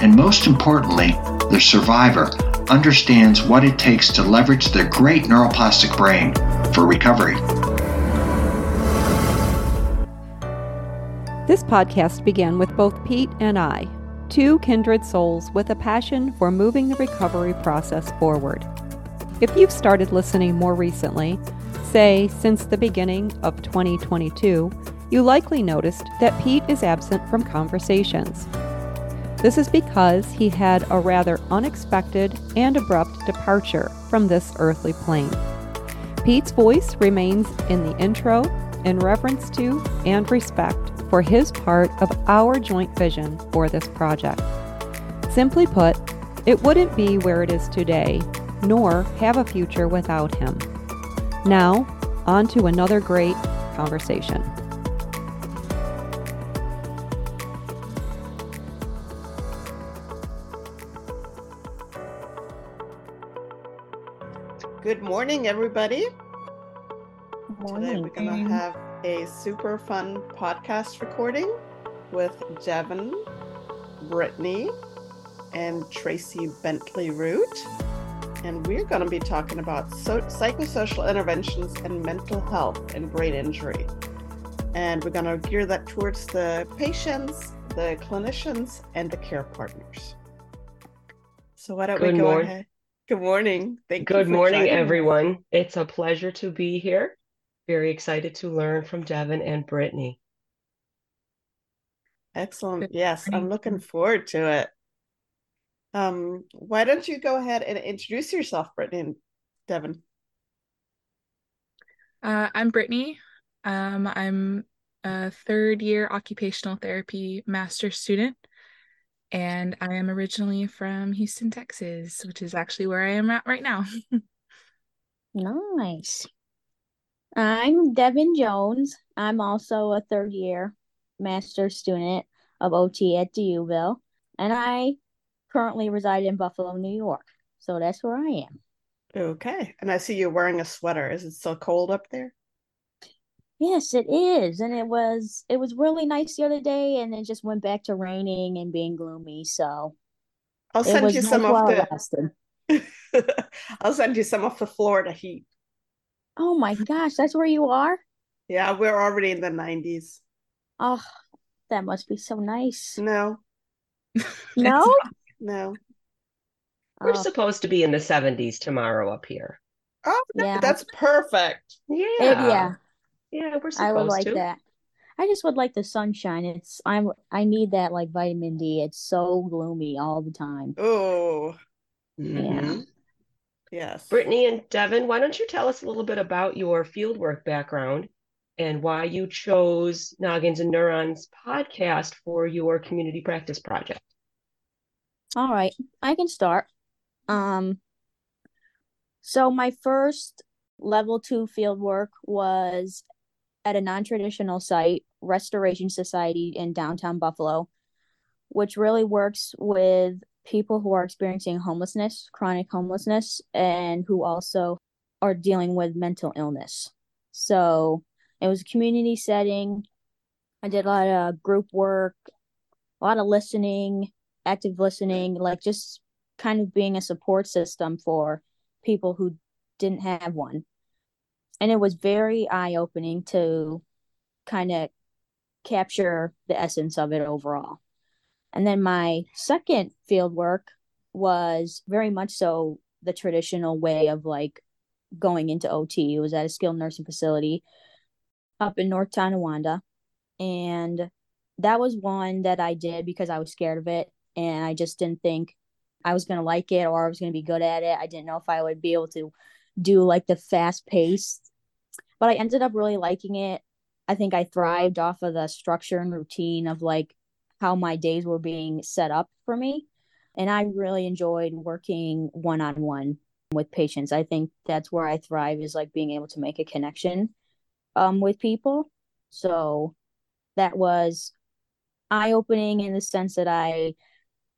and most importantly, the survivor, understands what it takes to leverage their great neuroplastic brain for recovery. This podcast began with both Pete and I, two kindred souls with a passion for moving the recovery process forward. If you've started listening more recently, say since the beginning of 2022, you likely noticed that Pete is absent from conversations. This is because he had a rather unexpected and abrupt departure from this earthly plane. Pete's voice remains in the intro in reverence to and respect for his part of our joint vision for this project. Simply put, it wouldn't be where it is today, nor have a future without him. Now, on to another great conversation. Good morning, everybody. Good morning. Today we're going to have a super fun podcast recording with Devin, Brittany, and Tracy Bentley Root. And we're going to be talking about so- psychosocial interventions and mental health and brain injury. And we're going to gear that towards the patients, the clinicians, and the care partners. So why don't Good we go morning. ahead? Good morning. Thank you. Good morning, joining us. everyone. It's a pleasure to be here. Very excited to learn from Devin and Brittany. Excellent. Yes, I'm looking forward to it. Um, why don't you go ahead and introduce yourself, Brittany and Devin? Uh, I'm Brittany. Um, I'm a third year occupational therapy master student, and I am originally from Houston, Texas, which is actually where I am at right now. Nice. I'm Devin Jones. I'm also a third year master's student of OT at D'Youville, and I currently reside in Buffalo, New York. So that's where I am. Okay. And I see you're wearing a sweater. Is it still cold up there? Yes, it is. And it was it was really nice the other day and it just went back to raining and being gloomy. So I'll send you some of the lasted. I'll send you some of the Florida heat. Oh my gosh, that's where you are? Yeah, we're already in the 90s. Oh, that must be so nice. No, No? no. We're Oh, supposed to be in the 70s tomorrow up here. Oh, no, Yeah. that's perfect. Yeah. it- yeah. Yeah, we're supposed I would like to. that. I just would like the sunshine. It's I'm I need that like vitamin D. It's so gloomy all the time. Oh, Mhm. yes. Brittany and Devin, why don't you tell us a little bit about your fieldwork background and why you chose Noggins and Neurons podcast for your community practice project? All right, I can start. Um, so my first level two field work was at a non-traditional site, Restoration Society in downtown Buffalo, which really works with people who are experiencing homelessness, chronic homelessness, and who also are dealing with mental illness. So it was a community setting. I did a lot of group work, a lot of listening, active listening, like just kind of being a support system for people who didn't have one. And it was very eye opening to kind of capture the essence of it overall. And then my second field work was very much so the traditional way of like going into OT. It was at a skilled nursing facility up in North Tonawanda. And that was one that I did because I was scared of it. And I just didn't think I was going to like it or I was going to be good at it. I didn't know if I would be able to do like the fast pace. But I ended up really liking it. I think I thrived off of the structure and routine of like how my days were being set up for me. And I really enjoyed working one on one with patients. I think that's where I thrive is like being able to make a connection um, with people. So that was eye opening in the sense that I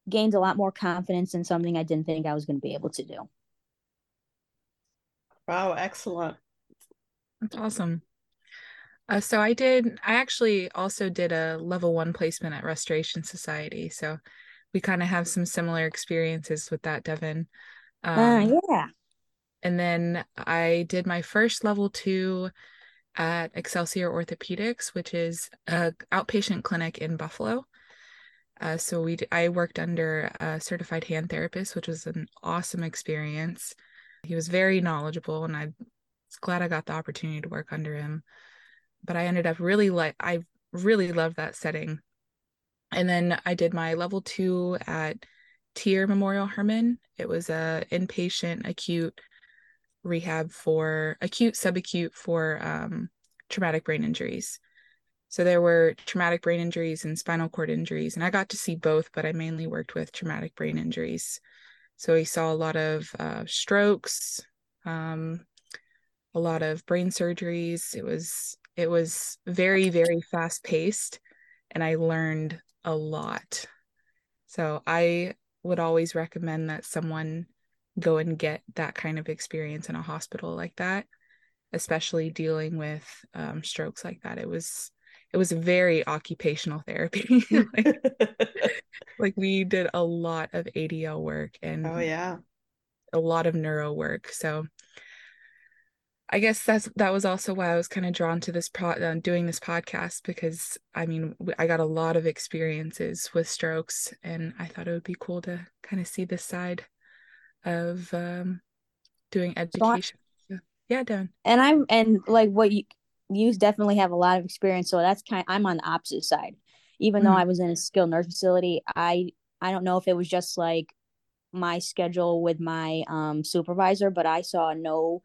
gained a lot more confidence in something I didn't think I was going to be able to do. Wow, excellent. That's awesome. Uh, so I did, I actually also did a level one placement at Restoration Society. So we kind of have some similar experiences with that, Devin. Um, uh, yeah. And then I did my first level two at Excelsior Orthopedics, which is a outpatient clinic in Buffalo. Uh, so we, I worked under a certified hand therapist, which was an awesome experience. He was very knowledgeable, and I glad I got the opportunity to work under him. But I ended up really like I really loved that setting. And then I did my level two at TIRR Memorial Hermann. It was a inpatient acute rehab for acute subacute for um, traumatic brain injuries. So there were traumatic brain injuries and spinal cord injuries, and I got to see both, but I mainly worked with traumatic brain injuries. So we saw a lot of uh, strokes, um, a lot of brain surgeries. It was it was very very fast paced, and I learned a lot. So I would always recommend that someone go and get that kind of experience in a hospital like that, especially dealing with um, strokes like that. It was it was very occupational therapy. like, like we did a lot of ADL work and oh yeah, a lot of neuro work. So I guess that's that was also why I was kind of drawn to this pro uh, doing this podcast because I mean I got a lot of experiences with strokes and I thought it would be cool to kind of see this side of um, doing education. So, yeah, Devin. And I'm and like what you you definitely have a lot of experience. So that's kind. Of, I'm on the opposite side. Even mm-hmm. though I was in a skilled nurse facility, I I don't know if it was just like my schedule with my um, supervisor, but I saw no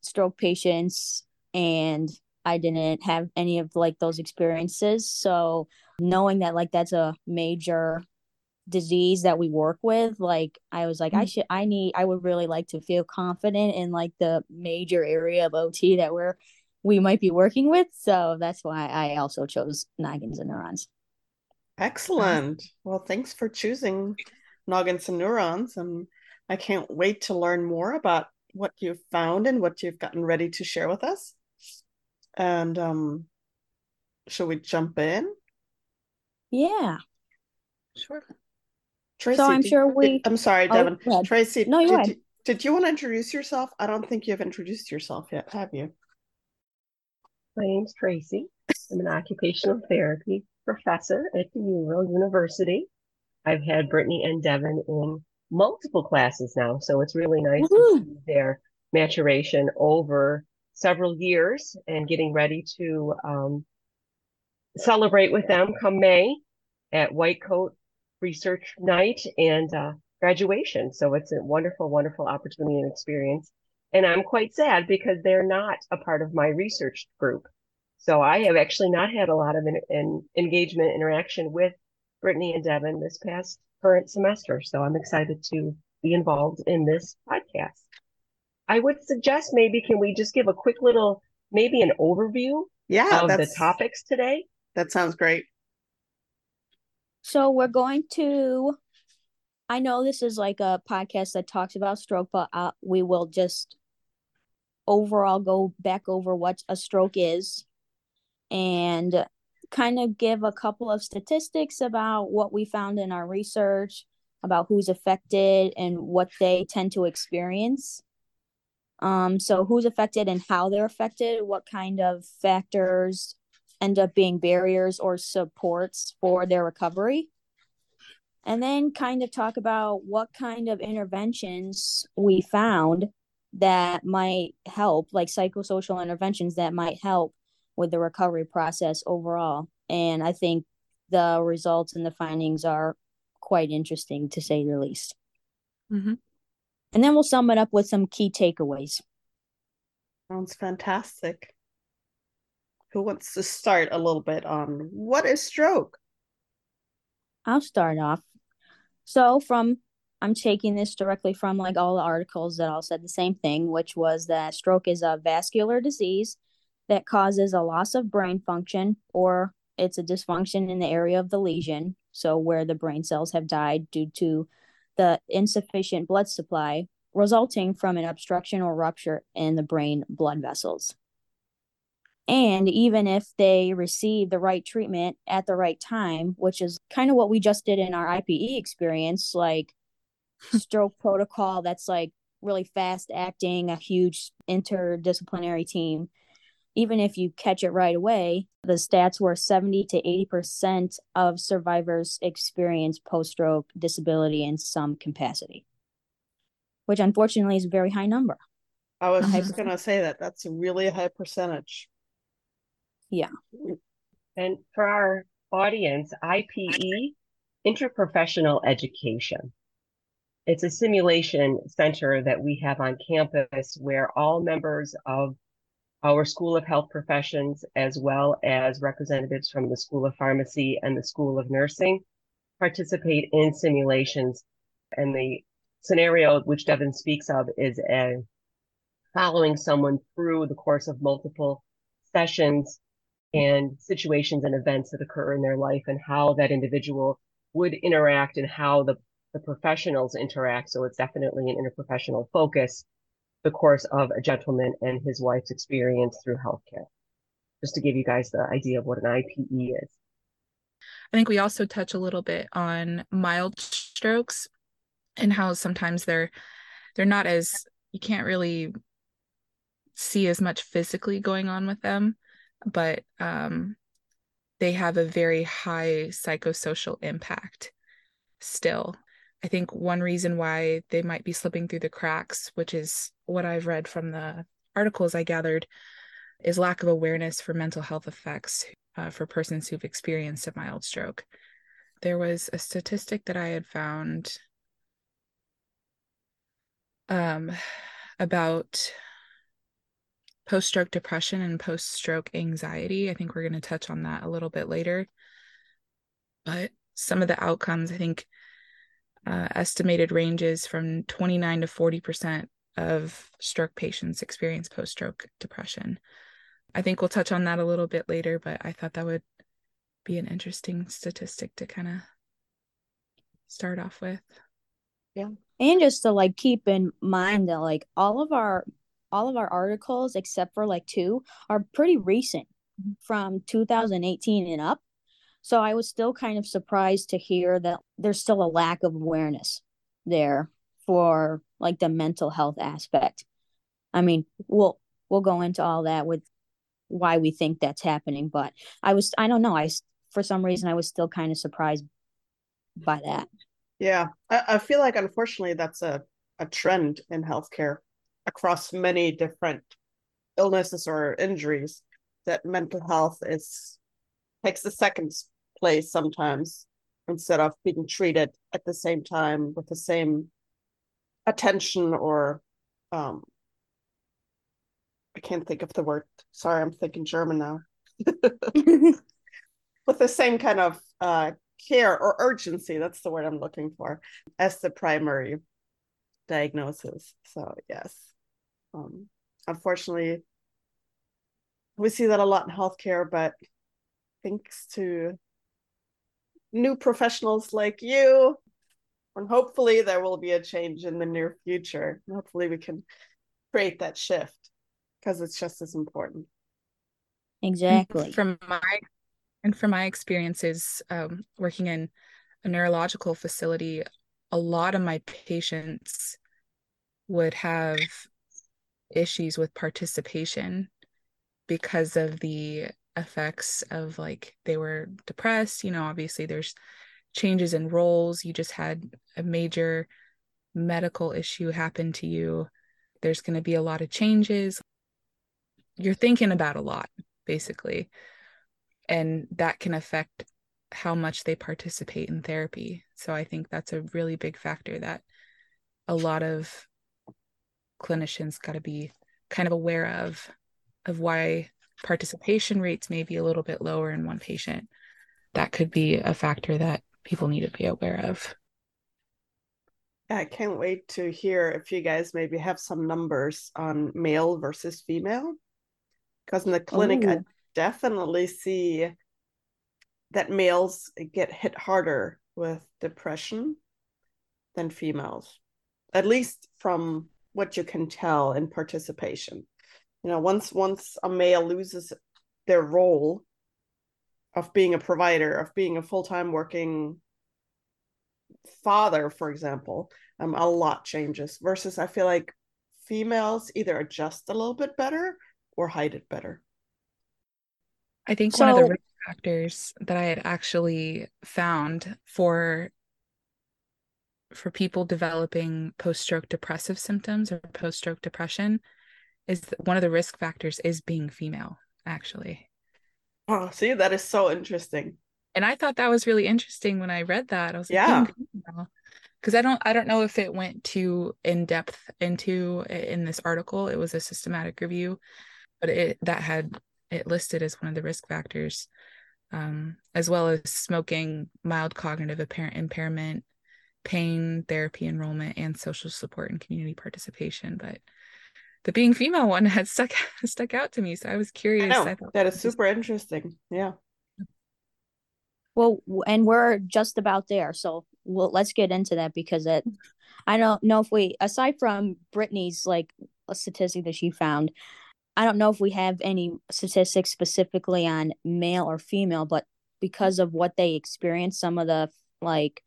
stroke patients and I didn't have any of like those experiences. So knowing that like that's a major disease that we work with, like I was like, mm-hmm. I should I need I would really like to feel confident in like the major area of OT that we're we might be working with. So that's why I also chose noggins and neurons. Excellent. Well, thanks for choosing noggins and neurons. And I can't wait to learn more about what you've found and what you've gotten ready to share with us. And um, shall we jump in? Yeah. Sure. Tracy, so I'm sure we. Did, I'm sorry, oh, Devin. Oh, Tracy, no, you did, you, did you want to introduce yourself? I don't think you've introduced yourself yet, have you? My name's Tracy. I'm an occupational therapy professor at D'Youville University. I've had Brittany and Devin in multiple classes now, so it's really nice Woo-hoo! to see their maturation over several years and getting ready to um, celebrate with them come May at White Coat Research Night and uh, graduation. So it's a wonderful, wonderful opportunity and experience. And I'm quite sad because they're not a part of my research group. So I have actually not had a lot of an, an engagement interaction with Brittany and Devin this past current semester. So I'm excited to be involved in this podcast. I would suggest maybe can we just give a quick little maybe an overview yeah, of the topics today? That sounds great. So we're going to I know this is like a podcast that talks about stroke, but uh, we will just overall go back over what a stroke is and kind of give a couple of statistics about what we found in our research about who's affected and what they tend to experience. Um, so who's affected and how they're affected, what kind of factors end up being barriers or supports for their recovery. And then kind of talk about what kind of interventions we found that might help, like psychosocial interventions that might help with the recovery process overall. And I think the results and the findings are quite interesting to say the least. Mm-hmm. And then we'll sum it up with some key takeaways. Sounds fantastic. Who wants to start a little bit on what is stroke? I'll start off. So, from I'm taking this directly from like all the articles that all said the same thing, which was that stroke is a vascular disease that causes a loss of brain function or it's a dysfunction in the area of the lesion, so where the brain cells have died due to the insufficient blood supply resulting from an obstruction or rupture in the brain blood vessels. And even if they receive the right treatment at the right time, which is kind of what we just did in our IPE experience, like stroke protocol that's like really fast acting, a huge interdisciplinary team. Even if you catch it right away, the stats were 70 to 80% of survivors experience post stroke disability in some capacity, which unfortunately is a very high number. I was just going to say that that's a really high percentage. Yeah. And for our audience, IPE, interprofessional education. It's a simulation center that we have on campus where all members of our School of Health Professions, as well as representatives from the School of Pharmacy and the School of Nursing, participate in simulations. And the scenario which Devin speaks of is a following someone through the course of multiple sessions and situations and events that occur in their life and how that individual would interact and how the, the professionals interact. So it's definitely an interprofessional focus the course of a gentleman and his wife's experience through healthcare. Just to give you guys the idea of what an IPE is. I think we also touch a little bit on mild strokes and how sometimes they're they're not as you can't really see as much physically going on with them, but um, they have a very high psychosocial impact still. I think one reason why they might be slipping through the cracks, which is what I've read from the articles I gathered, is lack of awareness for mental health effects uh, for persons who've experienced a mild stroke. There was a statistic that I had found um, about post stroke depression and post stroke anxiety. I think we're going to touch on that a little bit later. But some of the outcomes, I think uh, estimated ranges from 29 to 40% of stroke patients experience post stroke depression. I think we'll touch on that a little bit later, but I thought that would be an interesting statistic to kind of start off with. Yeah. And just to like keep in mind that like all of our all of our articles except for like two are pretty recent mm-hmm. from 2018 and up. So I was still kind of surprised to hear that there's still a lack of awareness there for like the mental health aspect. I mean, we'll we'll go into all that with why we think that's happening, but I was I don't know, I for some reason I was still kind of surprised by that. Yeah, I, I feel like unfortunately that's a a trend in healthcare across many different illnesses or injuries that mental health is takes the second place sometimes instead of being treated at the same time with the same attention or um I can't think of the word. Sorry, I'm thinking German now. with the same kind of uh care or urgency, that's the word I'm looking for, as the primary diagnosis. So yes. Um unfortunately we see that a lot in healthcare, but thanks to new professionals like you And hopefully there will be a change in the near future. Hopefully we can create that shift because it's just as important. Exactly. From my and from my experiences um, working in a neurological facility, a lot of my patients would have issues with participation because of the effects of like they were depressed you know obviously there's changes in roles you just had a major medical issue happen to you there's going to be a lot of changes. You're thinking about a lot basically and that can affect how much they participate in therapy. So i think that's a really big factor that a lot of clinicians got to be kind of aware of of why participation rates may be a little bit lower in one patient. That could be a factor that people need to be aware of I can't wait to hear if you guys maybe have some numbers on male versus female. Because in the clinic, Ooh. I definitely see that males get hit harder with depression than females, at least from what you can tell in participation. You know, once once a male loses their role of being a provider, of being a full time working father, for example, um, a lot changes. Versus, I feel like females either adjust a little bit better or hide it better. I think so, one of the risk factors that I had actually found for for people developing post-stroke depressive symptoms or post-stroke depression is one of the risk factors is being female actually oh see that is so interesting. And i thought that was really interesting when i read that. I was like yeah. Because i don't i don't know if it went too in depth into in this article. It was a systematic review but it that had it listed as one of the risk factors um, as well as smoking mild cognitive apparent impairment pain therapy enrollment and social support and community participation. But the being female one had stuck stuck out to me. So i was curious. I, I that is super interesting. Yeah. Well and we're just about there. So well let's get into that because it i don't know if we aside from brittany's like a statistic that she found i don't know if we have any statistics specifically on male or female but because of what they experience some of the like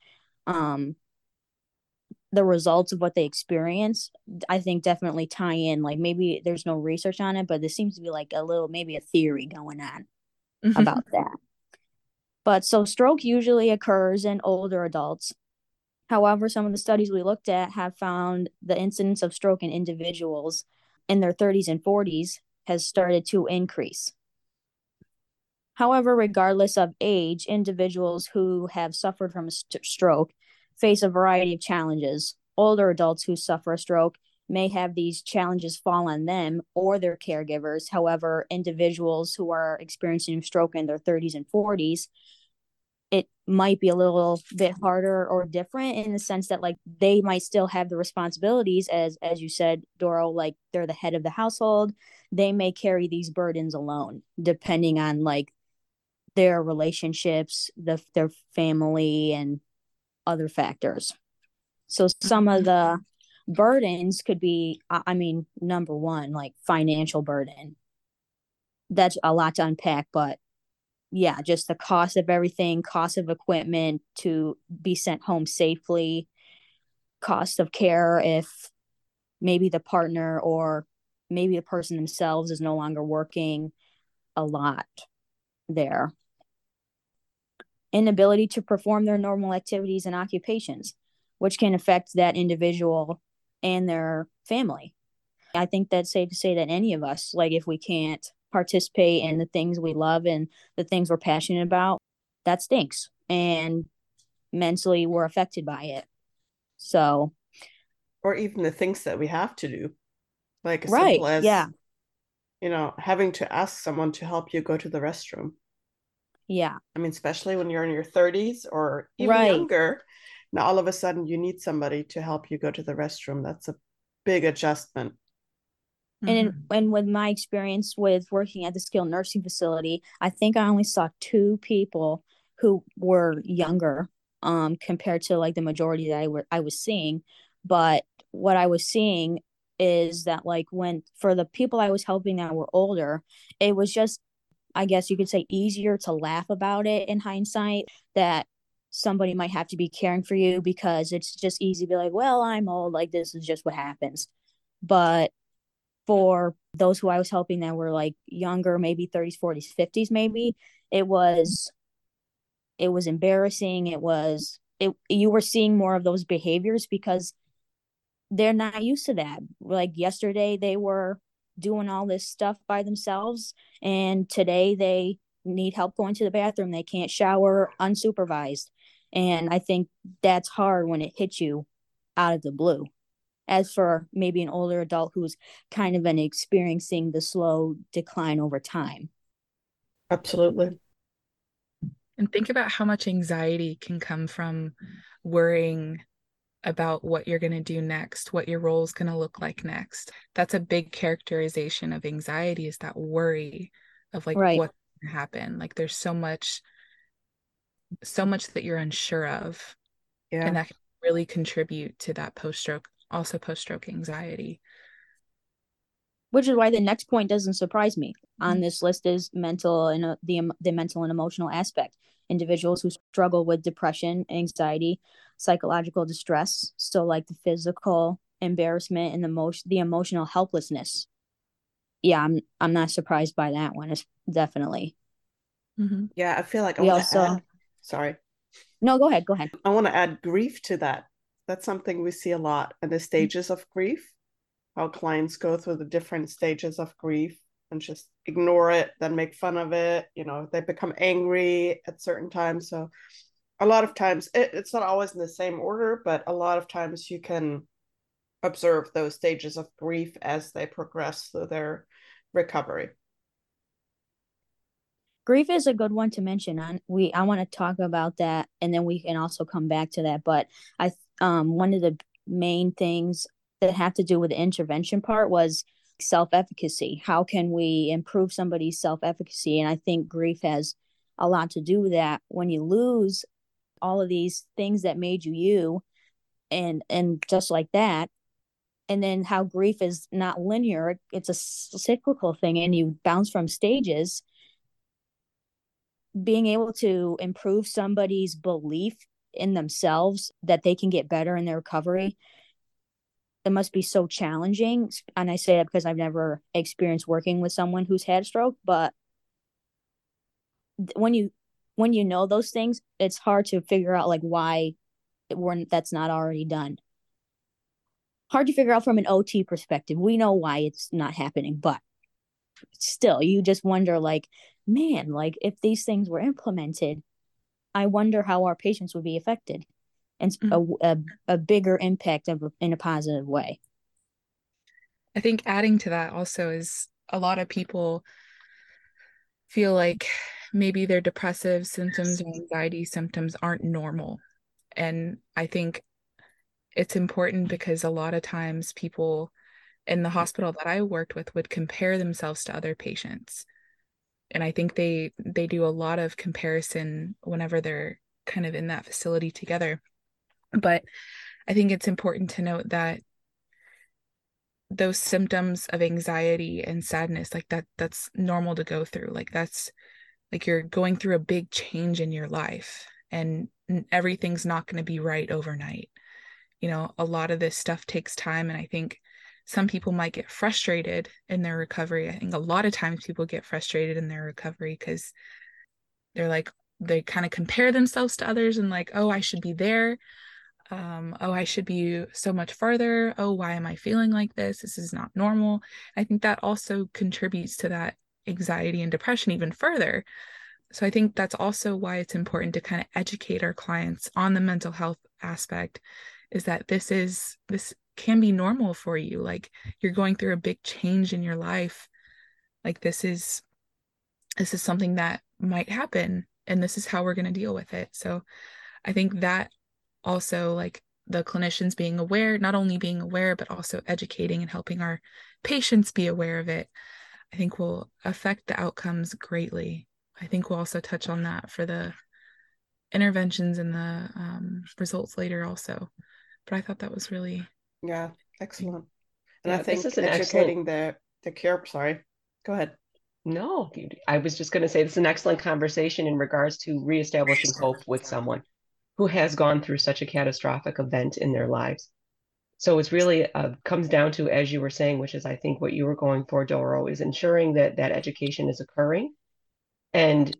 um the results of what they experience i think definitely tie in like maybe there's no research on it but there seems to be like a little maybe a theory going on mm-hmm. about that. But so stroke usually occurs in older adults. However some of the studies we looked at have found the incidence of stroke in individuals in their 30s and 40s has started to increase. However regardless of age individuals who have suffered from a st- stroke face a variety of challenges. Older adults who suffer a stroke may have these challenges fall on them or their caregivers. However, individuals who are experiencing stroke in their 30s and 40s, it might be a little bit harder or different in the sense that like they might still have the responsibilities as as you said Doro like they're the head of the household they may carry these burdens alone depending on like their relationships the their family and other factors. So mm-hmm. some of the burdens could be, I mean, number one, like financial burden. That's a lot to unpack, but yeah, just the cost of everything, cost of equipment to be sent home safely, cost of care if maybe the partner or maybe the person themselves is no longer working a lot there inability to perform their normal activities and occupations, which can affect that individual and their family. I think that's safe to say that any of us, like if we can't participate in the things we love and the things we're passionate about, that stinks. And mentally, we're affected by it. So, or even the things that we have to do, like as right, simple as, yeah, you know, having to ask someone to help you go to the restroom. Yeah. I mean, especially when you're in your 30s or even right. younger. Now, all of a sudden, you need somebody to help you go to the restroom. That's a big adjustment. And in, mm-hmm. and with my experience with working at the skilled nursing facility, I think I only saw two people who were younger um compared to like the majority that I were I was seeing but what I was seeing is that like when for the people I was helping that were older it was just I guess you could say easier to laugh about it in hindsight that somebody might have to be caring for you because it's just easy to be like well I'm old like this is just what happens but for those who I was helping that were like younger, maybe 30s, 40s, 50s, maybe it was it was embarrassing. It was it you were seeing more of those behaviors because they're not used to that. Like yesterday they were doing all this stuff by themselves and today they need help going to the bathroom. They can't shower unsupervised. And I think that's hard when it hits you out of the blue as for maybe an older adult who's kind of been experiencing the slow decline over time. Absolutely. And think about how much anxiety can come from worrying about what you're going to do next, what your role is going to look like next. That's a big characterization of anxiety is that worry of like right. what's going to happen. Like there's so much so much that you're unsure of. Yeah. And that can really contribute to that post stroke also post stroke anxiety. Which is why the next point doesn't surprise me. Mm-hmm. On this list is mental and uh, the the mental and emotional aspect. Individuals who struggle with depression, anxiety, psychological distress, so like the physical embarrassment and the most the emotional helplessness. Yeah, I'm I'm not surprised by that one. It's definitely. Mm-hmm. Yeah, I feel like I we also. Add, sorry. No, go ahead. Go ahead. I want to add grief to that that's something we see a lot in the stages of grief how clients go through the different stages of grief and just ignore it then make fun of it you know they become angry at certain times. So a lot of times it, it's not always in the same order but a lot of times you can observe those stages of grief as they progress through their recovery. Grief is a good one to mention. On we i want to talk about that and then we can also come back to that. But i um, one of the main things that had to do with the intervention part was self efficacy. How can we improve somebody's self efficacy? And I think grief has a lot to do with that. When you lose all of these things that made you you, and and just like that, and then how grief is not linear; it's a cyclical thing, and you bounce from stages. Being able to improve somebody's belief in themselves that they can get better in their recovery it must be so challenging. And i say that because i've never experienced working with someone who's had a stroke but when you when you know those things it's hard to figure out like why we're, that's not already done. Hard to figure out from an ot perspective. We know why it's not happening but still you just wonder like man like if these things were implemented I wonder how our patients would be affected and mm-hmm. a, a, a bigger impact of, in a positive way. I think adding to that also is a lot of people feel like maybe their depressive symptoms or anxiety symptoms aren't normal. And I think it's important because a lot of times people in the hospital that I worked with would compare themselves to other patients and i think they they do a lot of comparison whenever they're kind of in that facility together but i think it's important to note that those symptoms of anxiety and sadness like that that's normal to go through like that's like you're going through a big change in your life and everything's not going to be right overnight you know a lot of this stuff takes time and i think some people might get frustrated in their recovery. I think a lot of times people get frustrated in their recovery because they're like, they kind of compare themselves to others and like, oh, I should be there. Um, oh, I should be so much farther. Oh, why am I feeling like this? This is not normal. I think that also contributes to that anxiety and depression even further. So I think that's also why it's important to kind of educate our clients on the mental health aspect is that this is this can be normal for you like you're going through a big change in your life like this is this is something that might happen and this is how we're going to deal with it so i think that also like the clinicians being aware not only being aware but also educating and helping our patients be aware of it i think will affect the outcomes greatly i think we'll also touch on that for the interventions and the um, results later also. But I thought that was really yeah excellent. And Yeah, I this think is an educating the the care. Sorry, go ahead. No, I was just going to say this is an excellent conversation in regards to reestablishing hope with someone who has gone through such a catastrophic event in their lives. So it's really uh, comes down to, as you were saying, which is I think what you were going for, Doro, is ensuring that that education is occurring. And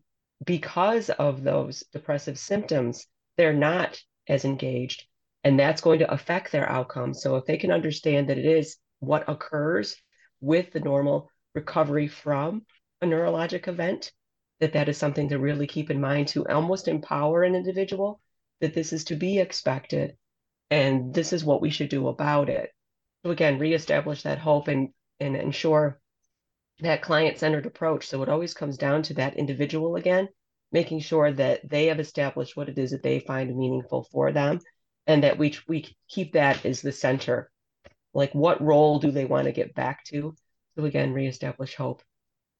because of those depressive symptoms, they're not as engaged, and that's going to affect their outcomes. So if they can understand that it is what occurs with the normal recovery from a neurologic event, that that is something to really keep in mind to almost empower an individual that this is to be expected and this is what we should do about it. So again, reestablish that hope and and ensure that client-centered approach. So it always comes down to that individual again, making sure that they have established what it is that they find meaningful for them and that we we keep that as the center. Like what role do they want to get back to? So again, reestablish hope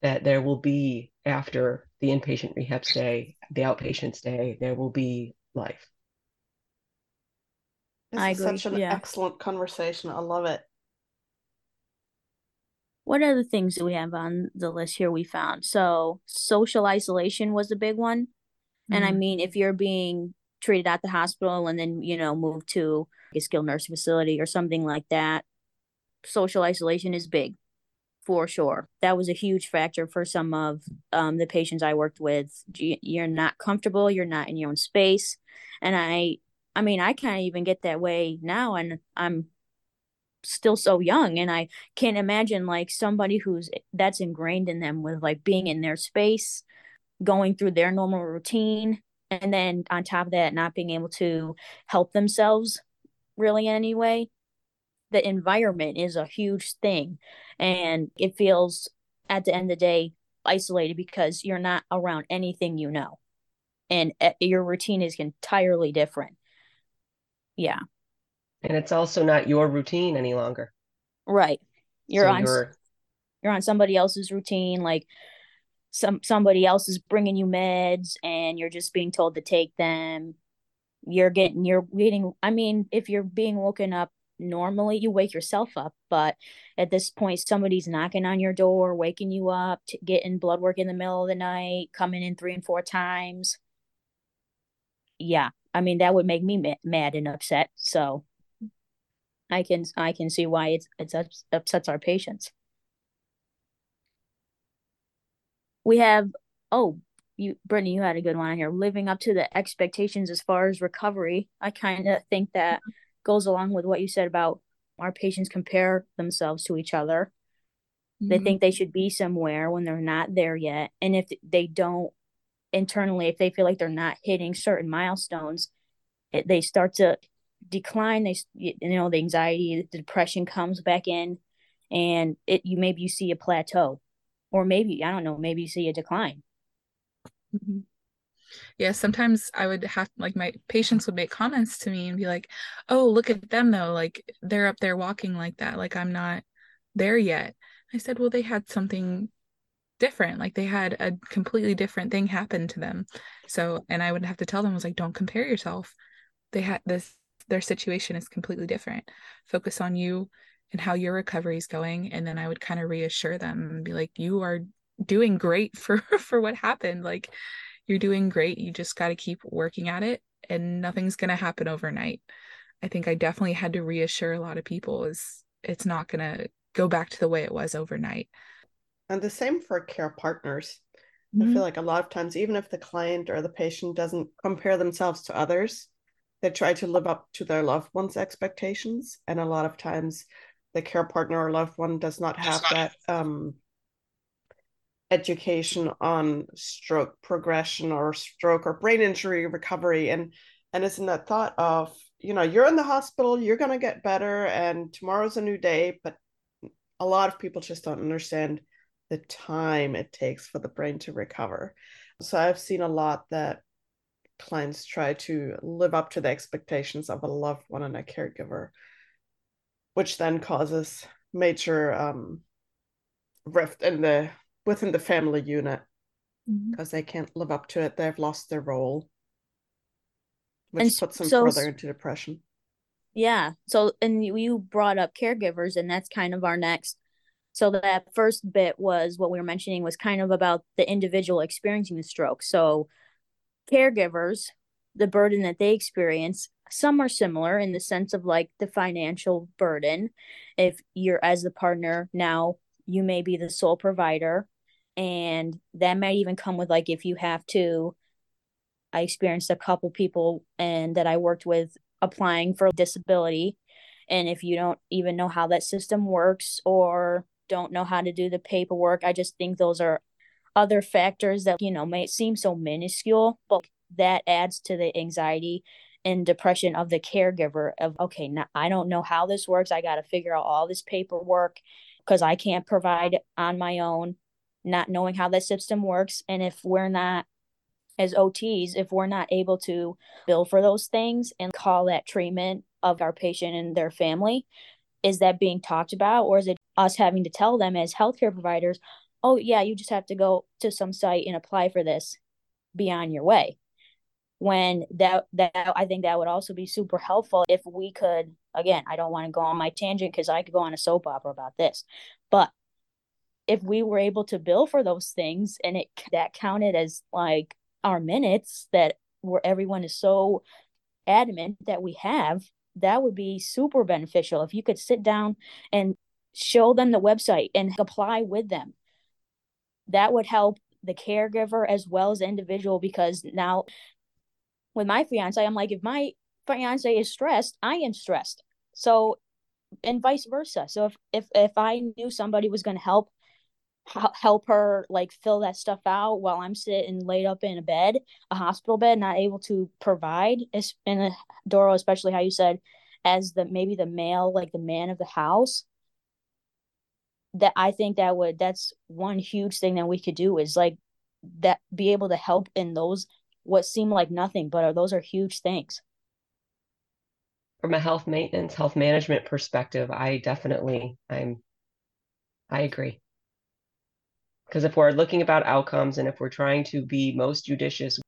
that there will be after the inpatient rehab stay, the outpatient stay, there will be life. This I is agree, such an yeah. excellent conversation. I love it. What other things do we have on the list here we found? So, social isolation was a big one. And I Mhm. mean, if you're being treated at the hospital and then, you know, moved to a skilled nursing facility or something like that, social isolation is big for sure. That was a huge factor for some of um, the patients I worked with. You- You're not comfortable, you're not in your own space. And I, I mean, I of even get that way now, and I'm still so young and I can't imagine like somebody who's that's ingrained in them with like being in their space, going through their normal routine, and then on top of that, not being able to help themselves really in any way. The environment is a huge thing, and it feels at the end of the day isolated because you're not around anything you know, and uh, your routine is entirely different. Yeah, And it's also not your routine any longer. right. You're So on you're you're on somebody else's routine like some somebody else is bringing you meds and you're just being told to take them you're getting you're getting i mean if you're being woken up normally you wake yourself up but at this point somebody's knocking on your door waking you up getting blood work in the middle of the night coming in three and four times. Yeah i mean that would make me ma- mad and upset so i can i can see why it's ups- upsets our patients. We have oh you brittany you had a good one on here. Living up to the expectations as far as recovery i kind of think that mm-hmm. Goes along with what you said about our patients compare themselves to each other they Mhm. think they should be somewhere when they're not there yet and if they don't internally if they feel like they're not hitting certain milestones it, they start to decline they you know the anxiety the depression comes back in and it you maybe you see a plateau or maybe i don't know maybe you see a decline Mhm. Yeah, sometimes I would have like my patients would make comments to me and be like, "Oh, look at them though. Like they're up there walking like that. Like I'm not there yet." I said, "Well, they had something different. Like they had a completely different thing happen to them." So, and I would have to tell them I was like, "Don't compare yourself. They had this their situation is completely different. Focus on you and how your recovery is going." And then I would kind of reassure them and be like, "You are doing great for for what happened. Like you're doing great. You just got to keep working at it and nothing's going to happen overnight. I think I definitely had to reassure a lot of people is it's not going to go back to the way it was overnight. And the same for care partners. I Mhm. feel like a lot of times, even if the client or the patient doesn't compare themselves to others, they try to live up to their loved one's expectations. And a lot of times, the care partner or loved one does not have that um, education on stroke progression or stroke or brain injury recovery. And and it's in that thought of, you know, you're in the hospital, you're going to get better, and tomorrow's a new day. But a lot of people just don't understand the time it takes for the brain to recover. So I've seen a lot that clients try to live up to the expectations of a loved one and a caregiver, which then causes major um, rift in the within the family unit mm-hmm. because they can't live up to it. They've lost their role. which And puts them so- further into depression. Yeah. So, and you brought up caregivers, and that's kind of our next. So, that first bit was what we were mentioning was kind of about the individual experiencing the stroke. So, caregivers, the burden that they experience, some are similar in the sense of like the financial burden. If you're as the partner now, you may be the sole provider, and that might even come with like if you have to. I experienced a couple people and that I worked with applying for disability and if you don't even know how that system works or don't know how to do the paperwork i just think those are other factors that you know may seem so minuscule but that adds to the anxiety and depression of the caregiver of okay now i don't know how this works i got to figure out all this paperwork because i can't provide on my own not knowing how that system works and if we're not as OTs, if we're not able to bill for those things and call that treatment of our patient and their family, is that being talked about? Or is it us having to tell them as healthcare providers, oh, yeah, you just have to go to some site and apply for this, be on your way? When that, that I think that would also be super helpful if we could, again, I don't want to go on my tangent because I could go on a soap opera about this, but if we were able to bill for those things and it that counted as like our minutes that where everyone is so adamant that we have that would be super beneficial. If you could sit down and show them the website and apply with them that would help the caregiver as well as the individual because now with my fiance i'm like if my fiance is stressed i am stressed. So and vice versa. So if if, if i knew somebody was going to help help her like fill that stuff out while I'm sitting laid up in a bed, a hospital bed, not able to provide. And Doro, especially how you said, as the maybe the male, like the man of the house. That I think that would that's one huge thing that we could do is like that be able to help in those what seem like nothing, but are those are huge things. From a health maintenance, health management perspective, I definitely, I'm, I agree. Because if we're looking about outcomes and if we're trying to be most judicious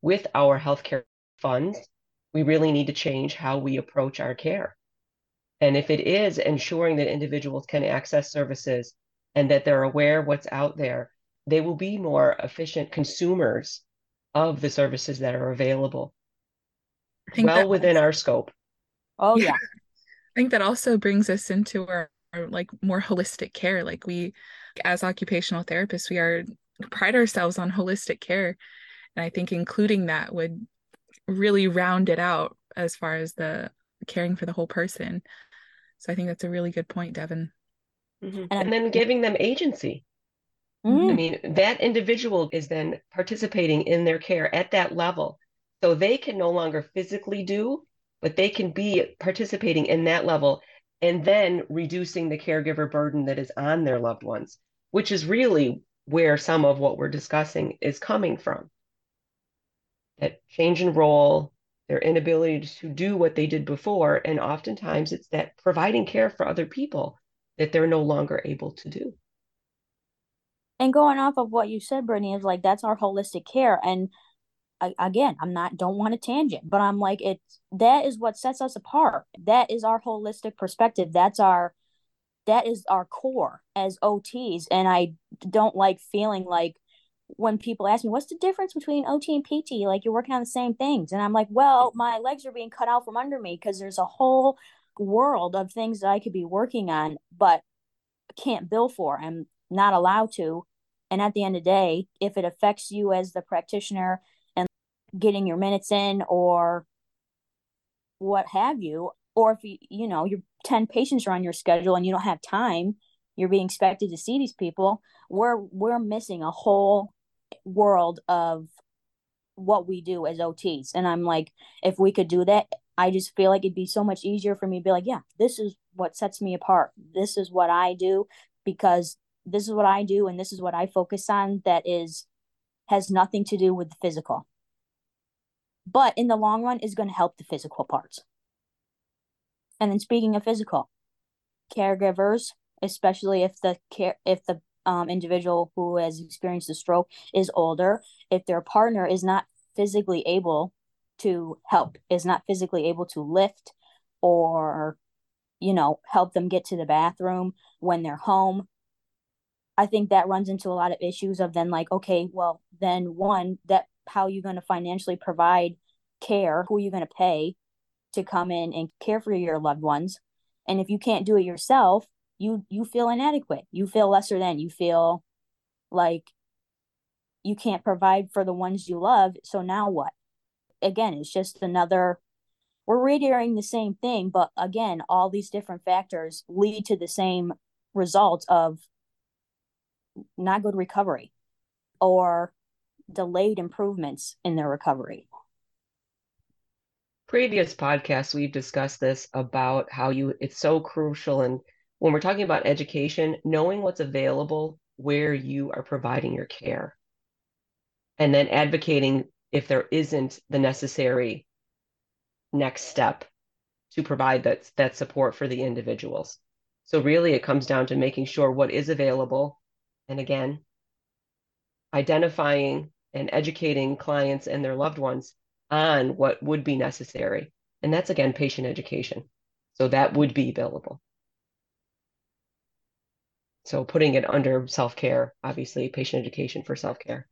with our healthcare funds, we really need to change how we approach our care. And if it is ensuring that individuals can access services and that they're aware what's out there, they will be more efficient consumers of the services that are available, I think well within also- our scope. Oh Yeah. yeah. I think that also brings us into our, our like more holistic care. Like we, as occupational therapists, we are pride ourselves on holistic care, and I think including that would really round it out as far as the caring for the whole person. So I think that's a really good point, Devin. Mhm. And then giving them agency. I Mm. mean, that individual is then participating in their care at that level. So they can no longer physically do, but they can be participating in that level and then reducing the caregiver burden that is on their loved ones, which is really where some of what we're discussing is coming from. That change in role, their inability to do what they did before, and oftentimes it's that providing care for other people that they're no longer able to do. And going off of what you said, Brittany, is like that's our holistic care. And Again, I'm not don't want a tangent, but I'm like it's that is what sets us apart. That is our holistic perspective. That's our that is our core as OTs. And I don't like feeling like when people ask me, what's the difference between OT and PT? Like you're working on the same things. And I'm like, well, my legs are being cut out from under me because there's a whole world of things that I could be working on, but can't bill for. I'm not allowed to. And at the end of the day, if it affects you as the practitioner getting your minutes in or what have you, or if you, you know, your 10 patients are on your schedule and you don't have time, you're being expected to see these people, we're we're missing a whole world of what we do as OTs. And I'm like, if we could do that, I just feel like it'd be so much easier for me to be like, yeah, this is what sets me apart. This is what I do because this is what I do and this is what I focus on that is has nothing to do with the physical. But in the long run is going to help the physical parts. And then speaking of physical, caregivers, especially if the care if the um, individual who has experienced a stroke is older, if their partner is not physically able to help is not physically able to lift or you know help them get to the bathroom when they're home i think that runs into a lot of issues of then like okay well then one that how you're you going to financially provide care who are you going to pay to come in and care for your loved ones. And if you can't do it yourself you you feel inadequate. You feel lesser than. You feel like you can't provide for the ones you love. So now what? Again it's just another we're reiterating the same thing but again all these different factors lead to the same result of not good recovery or delayed improvements in their recovery. Previous podcasts we've discussed this about how you it's so crucial. And when we're talking about education knowing what's available where you are providing your care. And then advocating if there isn't the necessary next step to provide that that support for the individuals. So really it comes down to making sure what is available. And again identifying and educating clients and their loved ones on what would be necessary and that's again patient education so that would be billable so putting it under self-care obviously patient education for self-care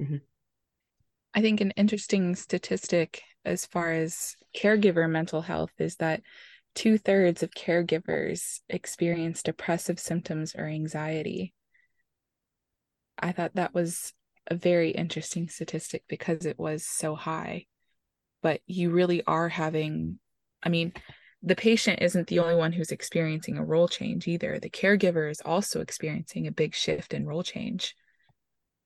mm-hmm. i think an interesting statistic as far as caregiver mental health is that two thirds of caregivers experience depressive symptoms or anxiety. I thought that was a very interesting statistic because it was so high. But you really are having, I mean, the patient isn't the only one who's experiencing a role change either. The caregiver is also experiencing a big shift in role change.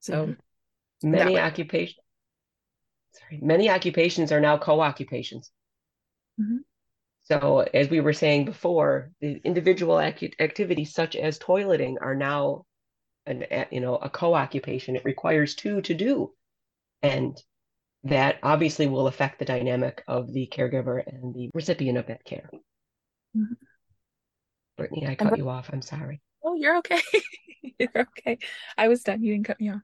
So mm-hmm. many occupations sorry, many occupations are now co-occupations. Mm-hmm. So as we were saying before, the individual ac- activities such as toileting are now an you know a co-occupation. It requires two to do, and that obviously will affect the dynamic of the caregiver and the recipient of that care. Mm-hmm. Brittany, I cut you off. I'm sorry. Oh, you're okay. you're okay. I was done. You didn't cut me off.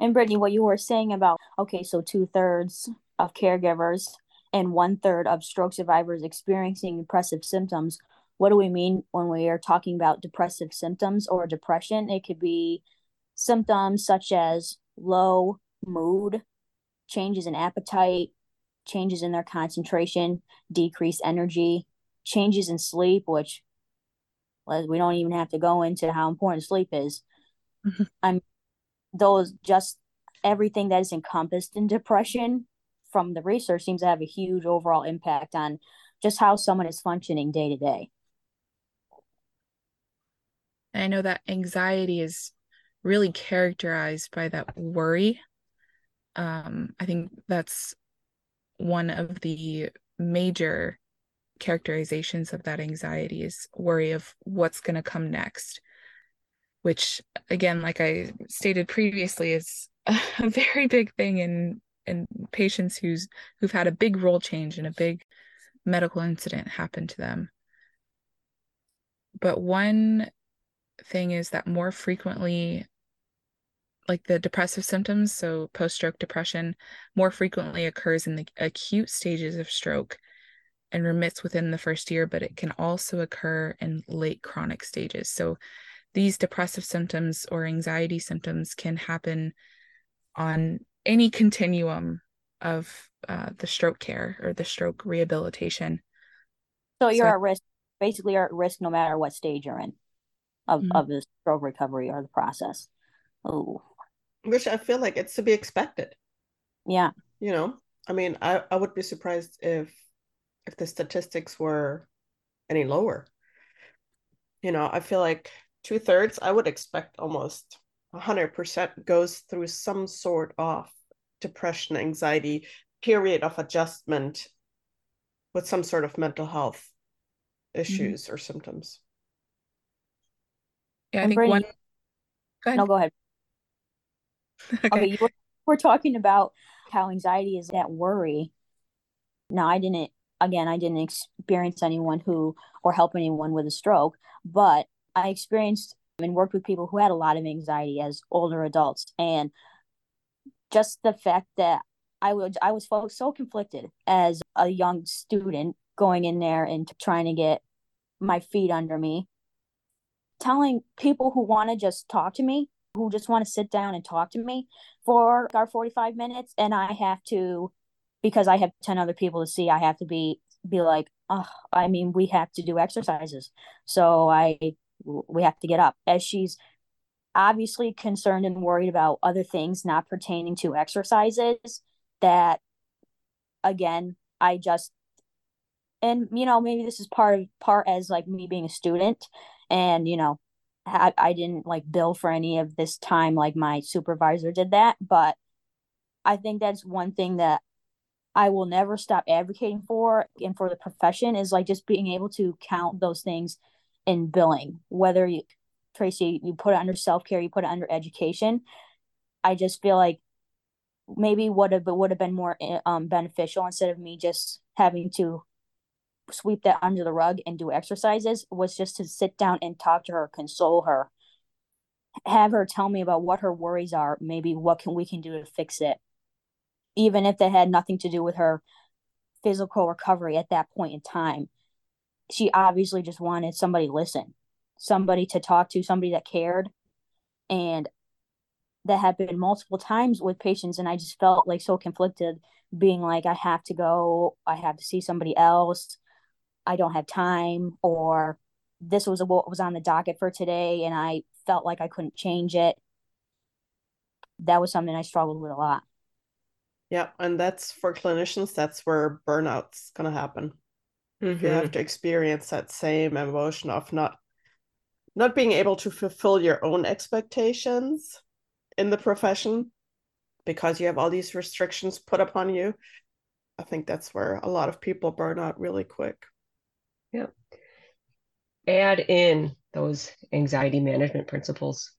And Brittany, what you were saying about okay, so two thirds of caregivers and one third of stroke survivors experiencing depressive symptoms. What do we mean when we are talking about depressive symptoms or depression? It could be symptoms such as low mood, changes in appetite, changes in their concentration, decreased energy, changes in sleep, which we don't even have to go into how important sleep is. Mm-hmm. I'm those just everything that is encompassed in depression from the research seems to have a huge overall impact on just how someone is functioning day to day. I know that anxiety is really characterized by that worry. Um, I think that's one of the major characterizations of that anxiety is worry of what's going to come next which again like i stated previously is a, very big thing in in patients who's who've had a big role change and a big medical incident happen to them but one thing is that more frequently like the depressive symptoms so post stroke depression more frequently occurs in the acute stages of stroke and remits within the first year but it can also occur in late chronic stages so these depressive symptoms or anxiety symptoms can happen on any continuum of uh, the stroke care or the stroke rehabilitation. So you're so, at risk, basically, you're at risk no matter what stage you're in of, mm-hmm. of the stroke recovery or the process. Oh, which I feel like it's to be expected. Yeah. You know, I mean, I, I would be surprised if if the statistics were any lower. You know, I feel like two thirds, I would expect almost 100% goes through some sort of depression, anxiety, period of adjustment with some sort of mental health issues mm-hmm. or symptoms. Yeah, I think one. Go ahead. No, go ahead. okay, okay you were, we're talking about how anxiety is that worry. Now, I didn't, again, I didn't experience anyone who, or help anyone with a stroke, but I experienced and worked with people who had a lot of anxiety as older adults. And just the fact that I would I was so conflicted as a young student going in there and trying to get my feet under me. Telling people who want to just talk to me, who just want to sit down and talk to me for our 45 minutes and I have to because I have 10 other people to see, I have to be be like, oh, I mean, we have to do exercises. So I we have to get up. As she's obviously concerned and worried about other things not pertaining to exercises that again i just and you know maybe this is part of part as like me being a student and you know I, I didn't like bill for any of this time like my supervisor did that but i think that's one thing that i will never stop advocating for and for the profession is like just being able to count those things in billing. Whether you tracy you put it under self-care you put it under education i just feel like maybe would have would have been more eh, um beneficial instead of me just having to sweep that under the rug and do exercises was just to sit down and talk to her console her have her tell me about what her worries are maybe what can we can do to fix it. Even if that had nothing to do with her physical recovery at that point in time she obviously just wanted somebody to listen somebody to talk to somebody that cared. And that been multiple times with patients and i just felt like so conflicted being like i have to go. I have to see somebody else i don't have time or this was what was on the docket for today and i felt like i couldn't change it. That was something i struggled with a lot. Yeah and that's for clinicians that's where burnout's going to happen. Mm-hmm. you have to experience that same emotion of not not being able to fulfill your own expectations in the profession because you have all these restrictions put upon you i think that's where a lot of people burn out really quick yeah add in those anxiety management principles.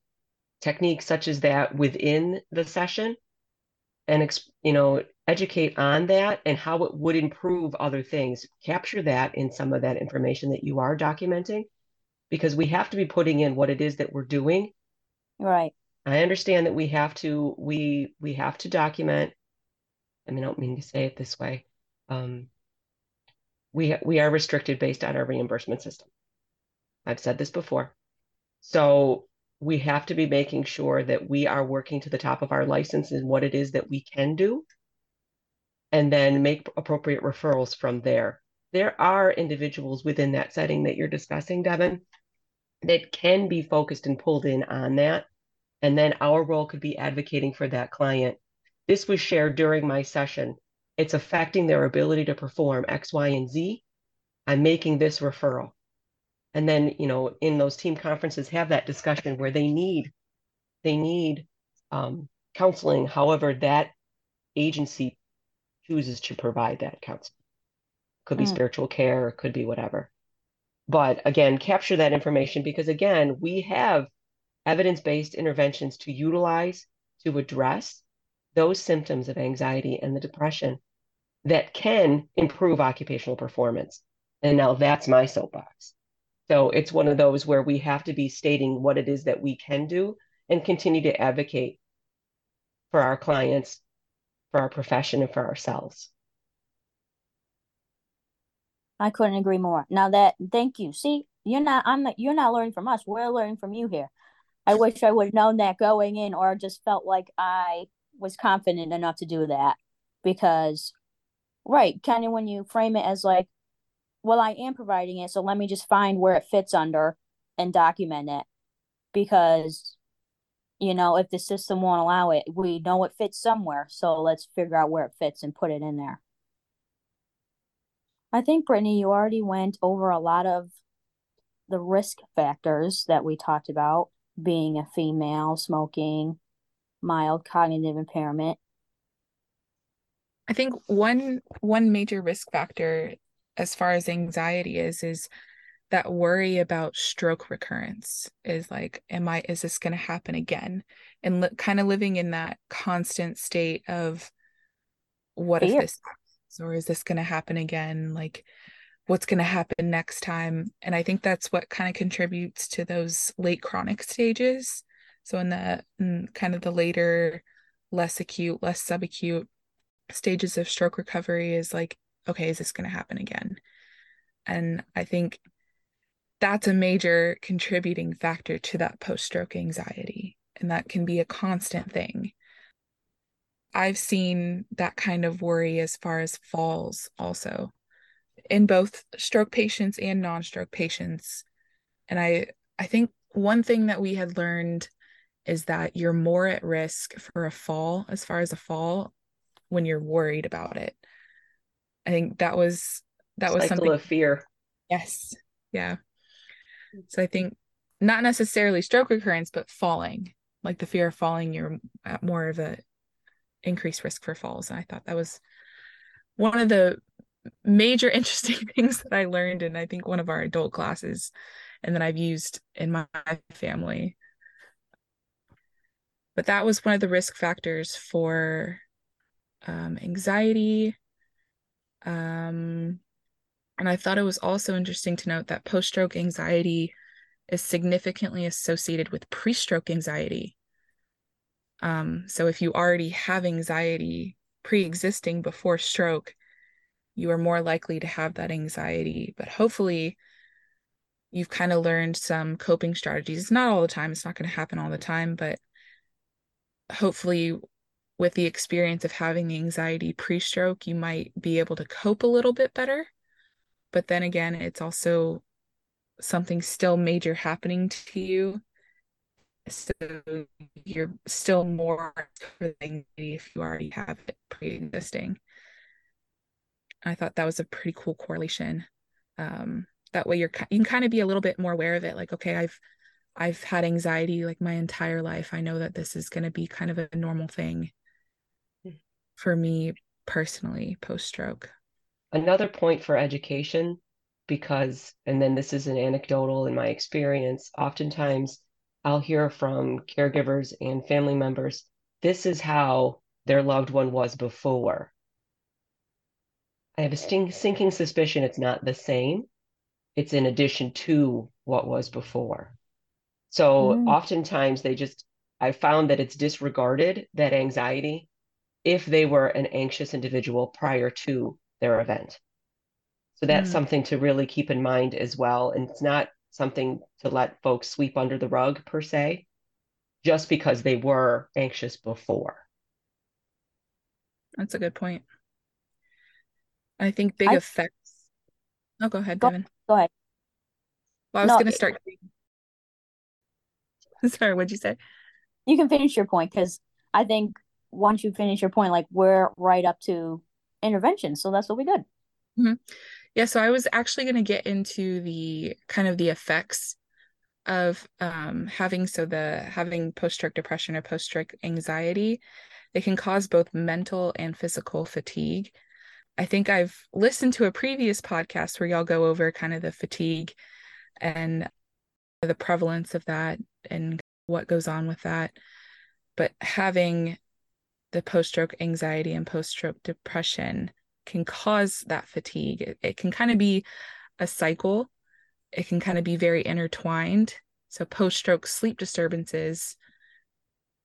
Techniques such as that within the session and you know educate on that and how it would improve other things. Capture that in some of that information that you are documenting because we have to be putting in what it is that we're doing. Right. I understand that we have to we we have to document. I mean, I don't mean to say it this way. Um, we we are restricted based on our reimbursement system. I've said this before, so we have to be making sure that we are working to the top of our license and what it is that we can do, and then make appropriate referrals from there. There are individuals within that setting that you're discussing, Devin, that can be focused and pulled in on that and then our role could be advocating for that client. This was shared during my session. It's affecting their ability to perform X, Y, and Z. I'm making this referral. And then, you know, in those team conferences, have that discussion where they need, they need um, counseling. However, that agency chooses to provide that counseling. Could be mm. spiritual care, could be whatever. But again, capture that information because again, we have evidence based interventions to utilize to address those symptoms of anxiety and the depression that can improve occupational performance. And now that's my soapbox. So it's one of those where we have to be stating what it is that we can do and continue to advocate for our clients, for our profession, and for ourselves. I couldn't agree more. Now that thank you. See, you're not I'm not you're not learning from us. We're learning from you here. I wish I would have known that going in or just felt like I was confident enough to do that because right kind of when you frame it as like well I am providing it so let me just find where it fits under and document it because you know if the system won't allow it we know it fits somewhere so let's figure out where it fits and put it in there I think Brittany you already went over a lot of the risk factors that we talked about being a female, smoking, mild cognitive impairment. I think one one major risk factor as far as anxiety is is that worry about stroke recurrence is like am i is this going to happen again? And li- kind of living in that constant state of what Fear. if this happens or is this going to happen again? Like what's going to happen next time? And i think that's what kind of contributes to those late chronic stages. So in the in kind of the later less acute less subacute stages of stroke recovery is like, okay, is this going to happen again? And I think that's a major contributing factor to that post stroke anxiety. And that can be a constant thing. I've seen that kind of worry as far as falls also in both stroke patients and non-stroke patients. And I I think one thing that we had learned is that you're more at risk for a fall as far as a fall when you're worried about it. I think that was that was Cycle something of fear. Yes. Yeah. So I think not necessarily stroke recurrence, but falling, like the fear of falling, you're at more of a increased risk for falls. And I thought that was one of the major interesting things that I learned in I think one of our adult classes and that I've used in my family. But that was one of the risk factors for um, anxiety. Um, and I thought it was also interesting to note that post stroke anxiety is significantly associated with pre stroke anxiety. Um, so if you already have anxiety pre existing before stroke, you are more likely to have that anxiety. But hopefully, you've kind of learned some coping strategies. It's not all the time, it's not going to happen all the time, but hopefully, with the experience of having anxiety pre stroke, you might be able to cope a little bit better. But then again, it's also something still major happening to you. So you're still more for anxiety if you already have it pre existing. I thought that was a pretty cool correlation. Um, that way you're you can kind of be a little bit more aware of it. Like, okay, I've I've had anxiety like my entire life. I know that this is going to be kind of a normal thing for me personally post stroke. Another point for education, because, and then this is an anecdotal in my experience, oftentimes I'll hear from caregivers and family members, this is how their loved one was before. I have a sinking suspicion it's not the same. It's in addition to what was before. So mm. oftentimes they just, I found that it's disregarded that anxiety if they were an anxious individual prior to their event. So that's mm. something to really keep in mind as well. And it's not something to let folks sweep under the rug per se, just because they were anxious before. That's a good point. I think big I, effects. Oh, go ahead, go, Devin. Go ahead. Well, I was no, going to start. Sorry, what'd you say? You can finish your point because I think once you finish your point, like we're right up to intervention. So that's what we did. Mm-hmm. Yeah. So I was actually going to get into the kind of the effects of um, having so the having post stroke depression or post stroke anxiety. They can cause both mental and physical fatigue. I think I've listened to a previous podcast where y'all go over kind of the fatigue and the prevalence of that and what goes on with that. But having the post stroke anxiety and post stroke depression can cause that fatigue. It, it can kind of be a cycle, it can kind of be very intertwined. So, post stroke sleep disturbances,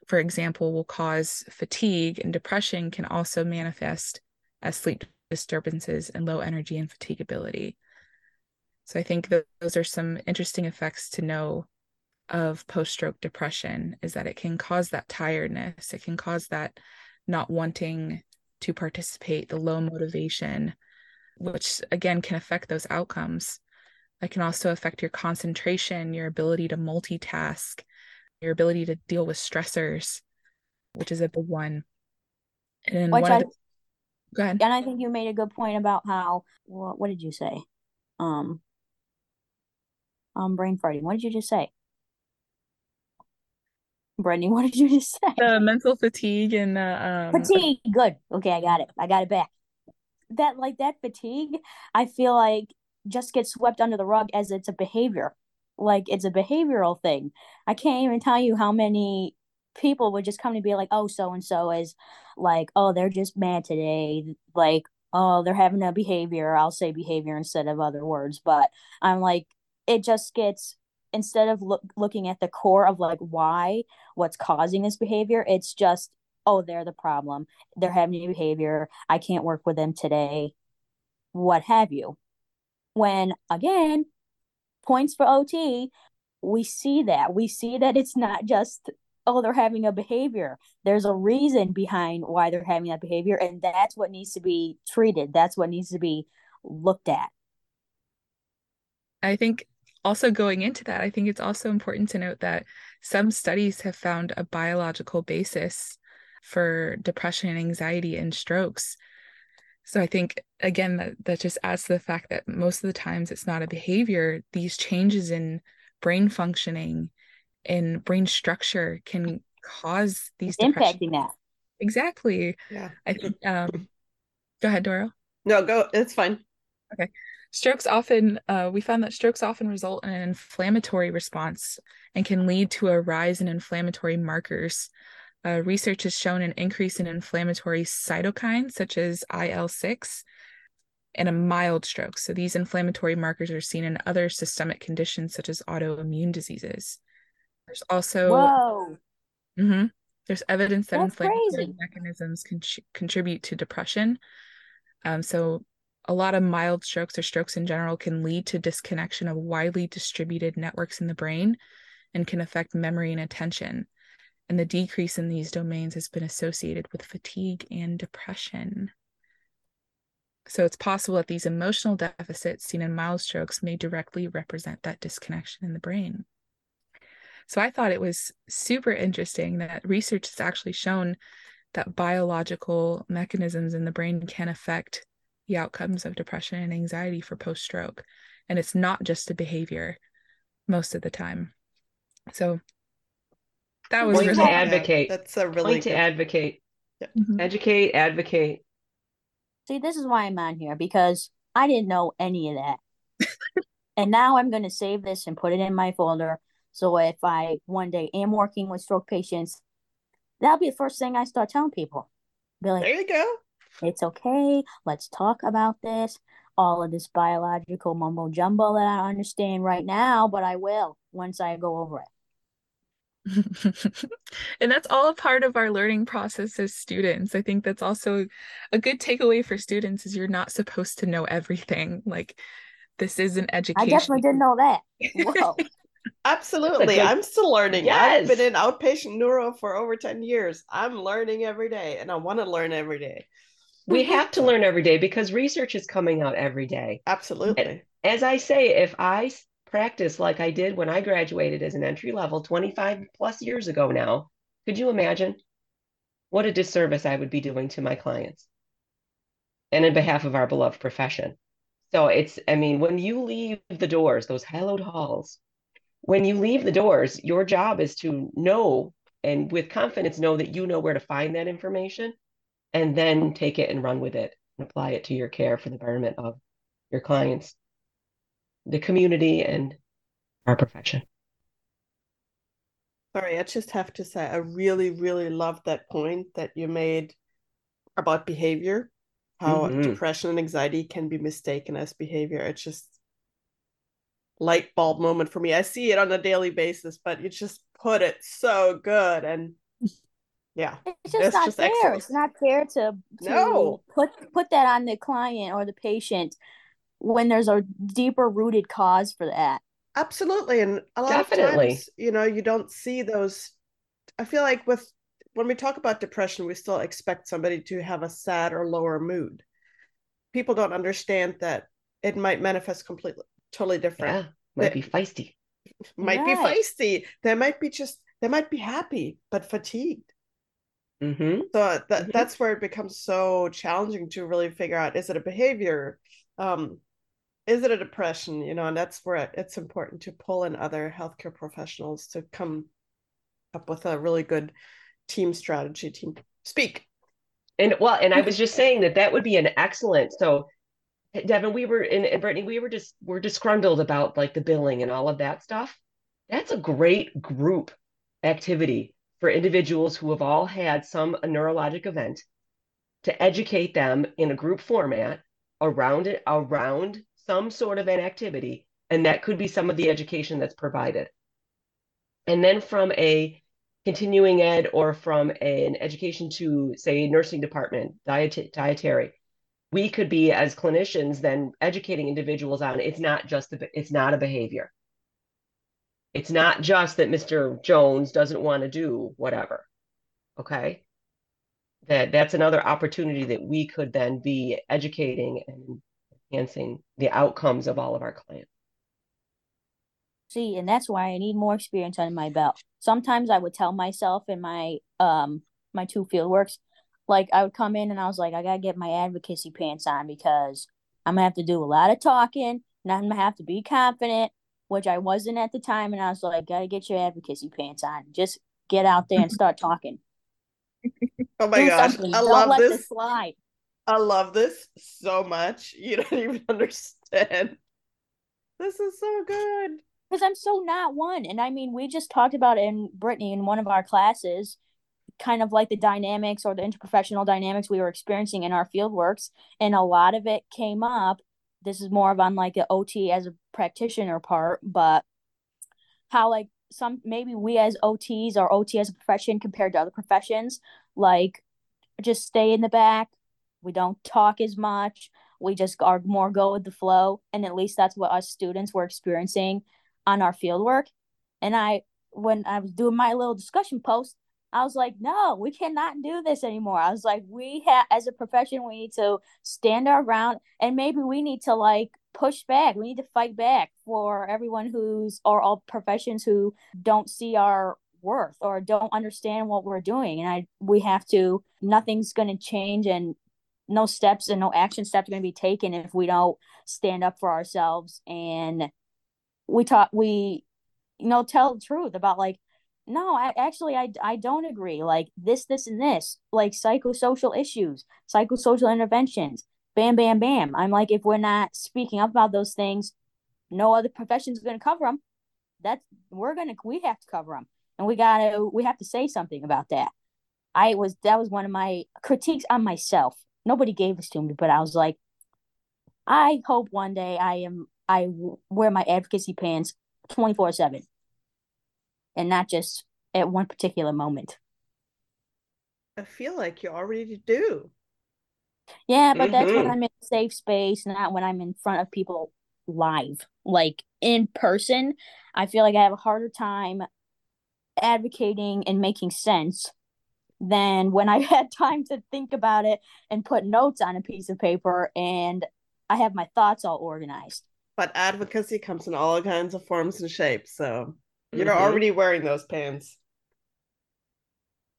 for example, will cause fatigue, and depression can also manifest as sleep disturbances and low energy and fatigability. So I think those are some interesting effects to know of post-stroke depression is that it can cause that tiredness, it can cause that not wanting to participate, the low motivation, which again can affect those outcomes. It can also affect your concentration, your ability to multitask, your ability to deal with stressors, which is a big one. And which one I, the, Go ahead. And I think you made a good point about how what, what did you say? Um um brain farting. What did you just say? Brittany, what did you just say? The mental fatigue and uh, um fatigue. Good. Okay, I got it. I got it back. That like that fatigue, I feel like just gets swept under the rug as it's a behavior. Like it's a behavioral thing. I can't even tell you how many people would just come to be like, oh, so and so is like, oh, they're just mad today. Like, oh, they're having a behavior. I'll say behavior instead of other words. But I'm like, it just gets, instead of look, looking at the core of like why, what's causing this behavior, it's just oh, they're the problem. They're having behavior. I can't work with them today, what have you. When again, points for OT, we see that. We see that it's not just, oh, they're having a behavior. There's a reason behind why they're having that behavior. And that's what needs to be treated. That's what needs to be looked at. I think also going into that, I think it's also important to note that some studies have found a biological basis for depression and anxiety and strokes. So I think again that that just adds to the fact that most of the times it's not a behavior. These changes in brain functioning and brain structure can cause these impacting that. Exactly. Yeah. I think um go ahead, Doro. No, go it's fine. Okay. Strokes often, uh, we found that strokes often result in an inflammatory response and can lead to a rise in inflammatory markers. Uh, research has shown an increase in inflammatory cytokines such as IL 6 in a mild stroke. So these inflammatory markers are seen in other systemic conditions such as autoimmune diseases. There's also Whoa. Mm-hmm, there's evidence that That's inflammatory crazy. mechanisms can contribute to depression. Um, so a lot of mild strokes or strokes in general can lead to disconnection of widely distributed networks in the brain and can affect memory and attention. And the decrease in these domains has been associated with fatigue and depression. So it's possible that these emotional deficits seen in mild strokes may directly represent that disconnection in the brain. So I thought it was super interesting that research has actually shown that biological mechanisms in the brain can affect the outcomes of depression and anxiety for post stroke. And it's not just a behavior most of the time. So that was Point really to advocate. That's a really Point to good- advocate. Mhm. Educate, advocate. See, this is why I'm on here because I didn't know any of that. and now I'm going to save this and put it in my folder. So if I one day am working with stroke patients, that'll be the first thing I start telling people. Be like, There you go. It's okay. Let's talk about this. All of this biological mumbo jumbo that I don't understand right now, but I will once I go over it. and that's all a part of our learning process as students. I think that's also a good takeaway for students is you're not supposed to know everything. Like this is an education. I definitely didn't know that. Whoa. Absolutely. good- I'm still learning. Yes. I've been in outpatient neuro for over 10 years. I'm learning every day and I want to learn every day. We have to learn every day because research is coming out every day. Absolutely. As I say, if I practice like I did when I graduated as an entry level 25 plus years ago now, could you imagine what a disservice I would be doing to my clients and in behalf of our beloved profession? So it's, I mean, when you leave the doors, those hallowed halls, when you leave the doors, your job is to know and with confidence know that you know where to find that information and then take it and run with it and apply it to your care for the betterment of your clients, the community, and our profession. Sorry, I just have to say, I really, really love that point that you made about behavior, how Mhm. depression and anxiety can be mistaken as behavior. It's just light bulb moment for me. I see it on a daily basis, but you just put it so good. And yeah, It's just That's not just fair. excellent. It's not fair to, to No. put put that on the client or the patient when there's a deeper rooted cause for that. absolutely. And a lot Definitely. of times, you know, you don't see those. I feel like with when we talk about depression, we still expect somebody to have a sad or lower mood. People don't understand that it might manifest completely, totally different. Yeah, might be feisty. Might be feisty. They might be just, they might be happy, but fatigued. Hmm So that Mhm. that's where it becomes so challenging to really figure out is it a behavior? Um, is it a depression? You know, and that's where it- it's important to pull in other healthcare professionals to come up with a really good team strategy, team speak. And well, and I was just saying that that would be an excellent. So, Devin, we were in, and Brittany, we were just we're disgruntled about like the billing and all of that stuff. That's a great group activity for individuals who have all had some neurologic event to educate them in a group format around it around some sort of an activity, and that could be some of the education that's provided. And then from a continuing ed or from an education to say nursing department diet dietary we could be as clinicians then educating individuals on it's not just the, it's not a behavior it's not just that mr jones doesn't want to do whatever okay? That that's another opportunity that we could then be educating and enhancing the outcomes of all of our clients. See and that's why i need more experience under my belt. Sometimes i would tell myself in my um my two field works like I would come in and I was like, I gotta get my advocacy pants on because I'm gonna have to do a lot of talking and I'm gonna have to be confident, which I wasn't at the time. And I was like, gotta get your advocacy pants on. Just get out there and start talking. oh my do gosh, something. I Don't love this. this slide. I love this so much. You don't even understand. This is so good. Because I'm so not one. And I mean, we just talked about in Brittany in one of our classes kind of like the dynamics or the interprofessional dynamics we were experiencing in our field works and a lot of it came up this is more of on like the ot as a practitioner part but how like some maybe we as ots or ot as a profession compared to other professions like just stay in the back. We don't talk as much. We just are more go with the flow. And at least that's what us students were experiencing on our field work and i when i was doing my little discussion post I was like, no, we cannot do this anymore. I was like, we have, as a profession, we need to stand our ground and maybe we need to like push back. We need to fight back for everyone who's, or all professions who don't see our worth or don't understand what we're doing. And I, we have to, nothing's going to change and no steps and no action steps are going to be taken if we don't stand up for ourselves. And we taught, we, you know, tell the truth about like, no I, actually I, I don't agree like this this and this like psychosocial issues psychosocial interventions bam bam bam. I'm like if we're not speaking up about those things no other profession's going to cover them that's we're going to we have to cover them and we got to we have to say something about that. I was that was one of my critiques on myself. Nobody gave this to me but i was like i hope one day i am i wear my advocacy pants 24 7 and not just at one particular moment. I feel like you already do. Yeah, but mm-hmm. that's when mm-hmm. I'm in a safe space, not when I'm in front of people live. Like in person, I feel like I have a harder time advocating and making sense than when I had time to think about it and put notes on a piece of paper and I have my thoughts all organized. But advocacy comes in all kinds of forms and shapes. So you're mm-hmm. already wearing those pants.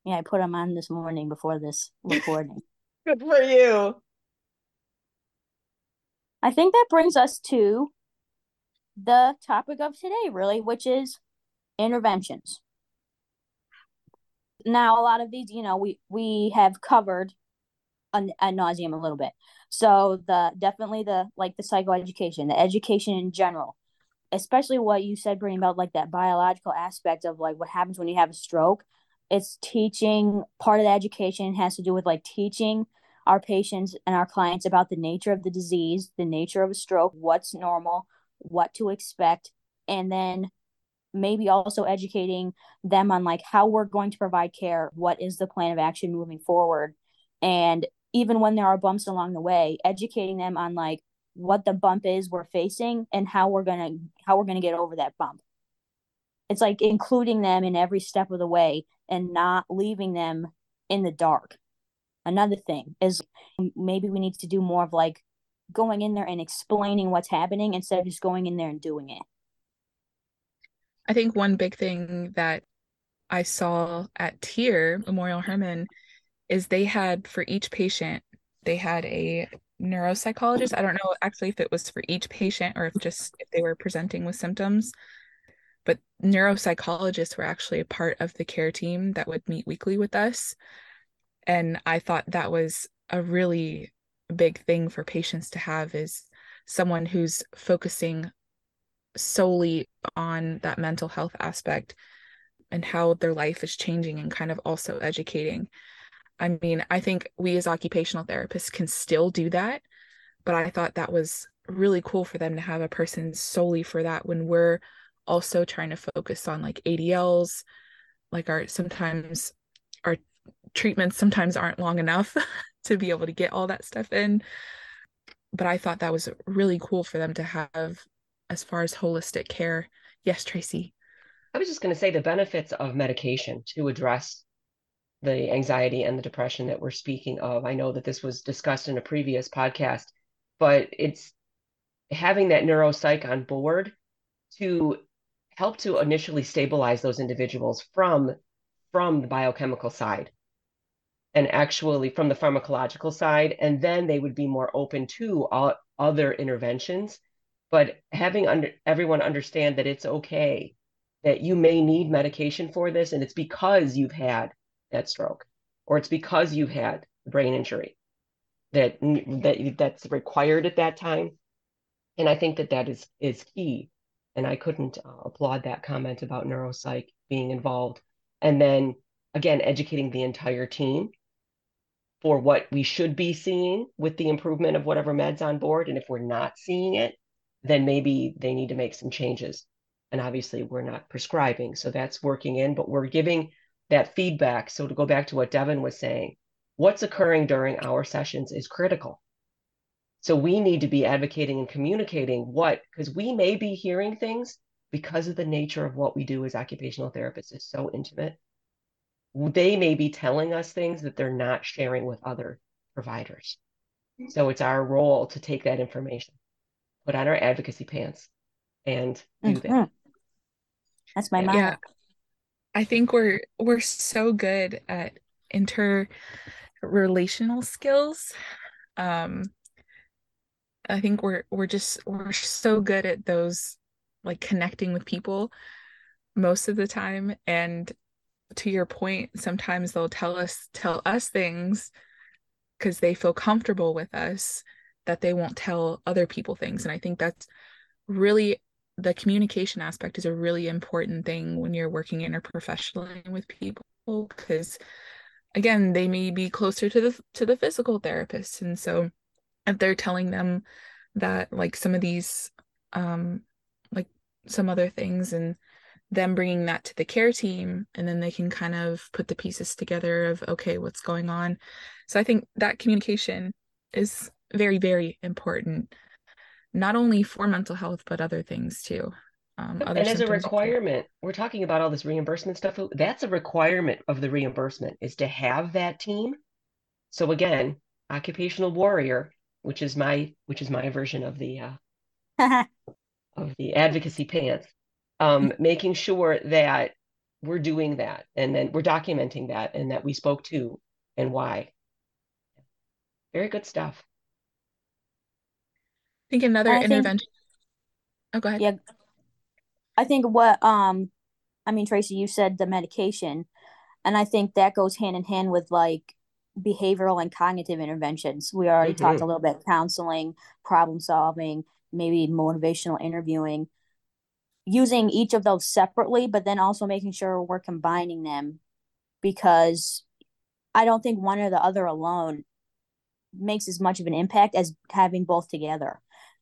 Yeah, I put them on this morning before this recording. Good for you. I think that brings us to the topic of today, really, which is interventions. Now, a lot of these, you know, we we have covered ad nauseum a little bit. So the definitely the like the psychoeducation, the education in general, especially what you said, Brittany, about like that biological aspect of like what happens when you have a stroke. It's teaching part of the education has to do with like teaching our patients and our clients about the nature of the disease, the nature of a stroke, what's normal, what to expect, and then maybe also educating them on like how we're going to provide care, what is the plan of action moving forward. And even when there are bumps along the way, educating them on like what the bump is we're facing and how we're gonna how we're gonna get over that bump. It's like including them in every step of the way and not leaving them in the dark. Another thing is maybe we need to do more of like going in there and explaining what's happening instead of just going in there and doing it. I think one big thing that i saw at TIRR Memorial Hermann is they had for each patient they had a neuropsychologist. I don't know actually if it was for each patient or if just if they were presenting with symptoms. But neuropsychologists were actually a part of the care team that would meet weekly with us. And I thought that was a really big thing for patients to have is someone who's focusing solely on that mental health aspect and how their life is changing and kind of also educating I mean, I think we as occupational therapists can still do that, but I thought that was really cool for them to have a person solely for that when we're also trying to focus on like ADLs, like our sometimes our treatments sometimes aren't long enough to be able to get all that stuff in. But i thought that was really cool for them to have as far as holistic care. Yes tracy? I was just going to say the benefits of medication to address the anxiety and the depression that we're speaking of. I know that this was discussed in a previous podcast but it's having that neuropsych on board to help to initially stabilize those individuals from from the biochemical side and actually from the pharmacological side. And then they would be more open to all other interventions. But having under, everyone understand that it's okay that you may need medication for this and it's because you've had that stroke or it's because you've had brain injury that that that's required at that time. And i think that that is is key. And i couldn't uh, applaud that comment about neuropsych being involved. And then again educating the entire team for what we should be seeing with the improvement of whatever meds on board. And if we're not seeing it then maybe they need to make some changes. And obviously we're not prescribing. So that's working in but we're giving that feedback so to go back to what devin was saying what's occurring during our sessions is critical so we need to be advocating and communicating what because we may be hearing things because of the nature of what we do as occupational therapists is so intimate they may be telling us things that they're not sharing with other providers. So it's our role to take that information, put on our advocacy pants, and do mm-hmm. that. That's my mom. Yeah. I think we're we're so good at interrelational skills. Um I think we're we're just we're so good at those like connecting with people most of the time and to your point, sometimes they'll tell us tell us things because they feel comfortable with us that they won't tell other people things. And I think that's really the communication aspect is a really important thing when you're working interprofessionally with people because again they may be closer to the to the physical therapist. And so if they're telling them that like some of these um like some other things and them bringing that to the care team and then they can kind of put the pieces together of okay what's going on. So i think that communication is very very important not only for mental health but other things too um, and as a requirement we're talking about all this reimbursement stuff that's a requirement of the reimbursement is to have that team so again occupational warrior which is my which is my version of the uh, of the advocacy pants um, making sure that we're doing that and then we're documenting that and that we spoke to and why. Very good stuff. I think another I intervention. Think, oh, go ahead. Yeah. I think what, um, I mean, Tracy, you said the medication, and I think that goes hand in hand with like behavioral and cognitive interventions. We already mm-hmm. talked a little bit counseling, problem solving, maybe motivational interviewing using each of those separately, but then also making sure we're combining them because I don't think one or the other alone makes as much of an impact as having both together.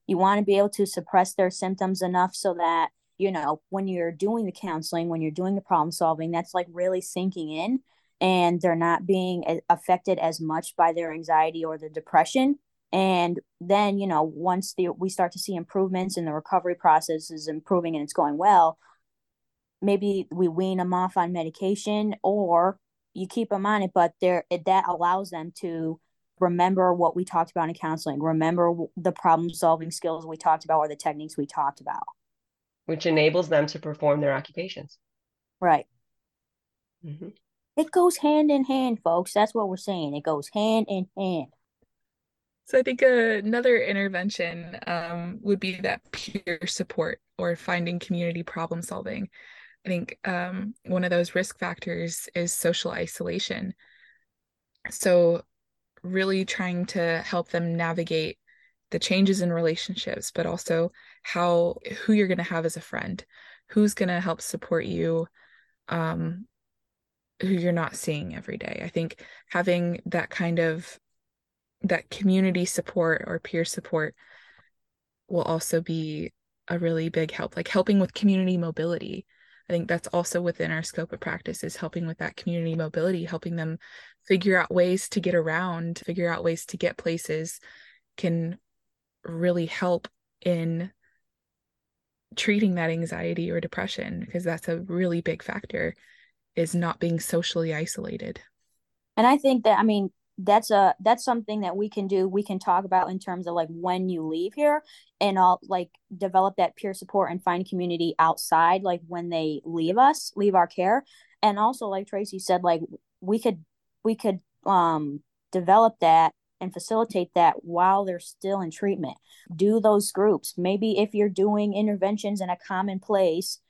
You want to be able to suppress their symptoms enough so that, you know, when you're doing the counseling, when you're doing the problem solving, that's like really sinking in and they're not being affected as much by their anxiety or the depression. And then you know once the we start to see improvements and the recovery process is improving and it's going well maybe we wean them off on medication or you keep them on it but there that allows them to remember what we talked about in counseling remember the problem solving skills we talked about or the techniques we talked about which enables them to perform their occupations right mm-hmm. it goes hand in hand folks that's what we're saying it goes hand in hand so I think another intervention um, would be that peer support or finding community problem solving. I think um, one of those risk factors is social isolation. So really trying to help them navigate the changes in relationships, but also how who you're going to have as a friend, who's going to help support you, um, who you're not seeing every day. I think having that kind of that community support or peer support will also be a really big help like helping with community mobility I think that's also within our scope of practice is helping with that community mobility, helping them figure out ways to get around, figure out ways to get places can really help in treating that anxiety or depression because that's a really big factor is not being socially isolated. And I think that I mean that's a that's something that we can do we can talk about in terms of like when you leave here and i'll like develop that peer support and find community outside like when they leave us leave our care. And also like tracy said like we could we could um develop that and facilitate that while they're still in treatment. Do those groups. Maybe if you're doing interventions in a common place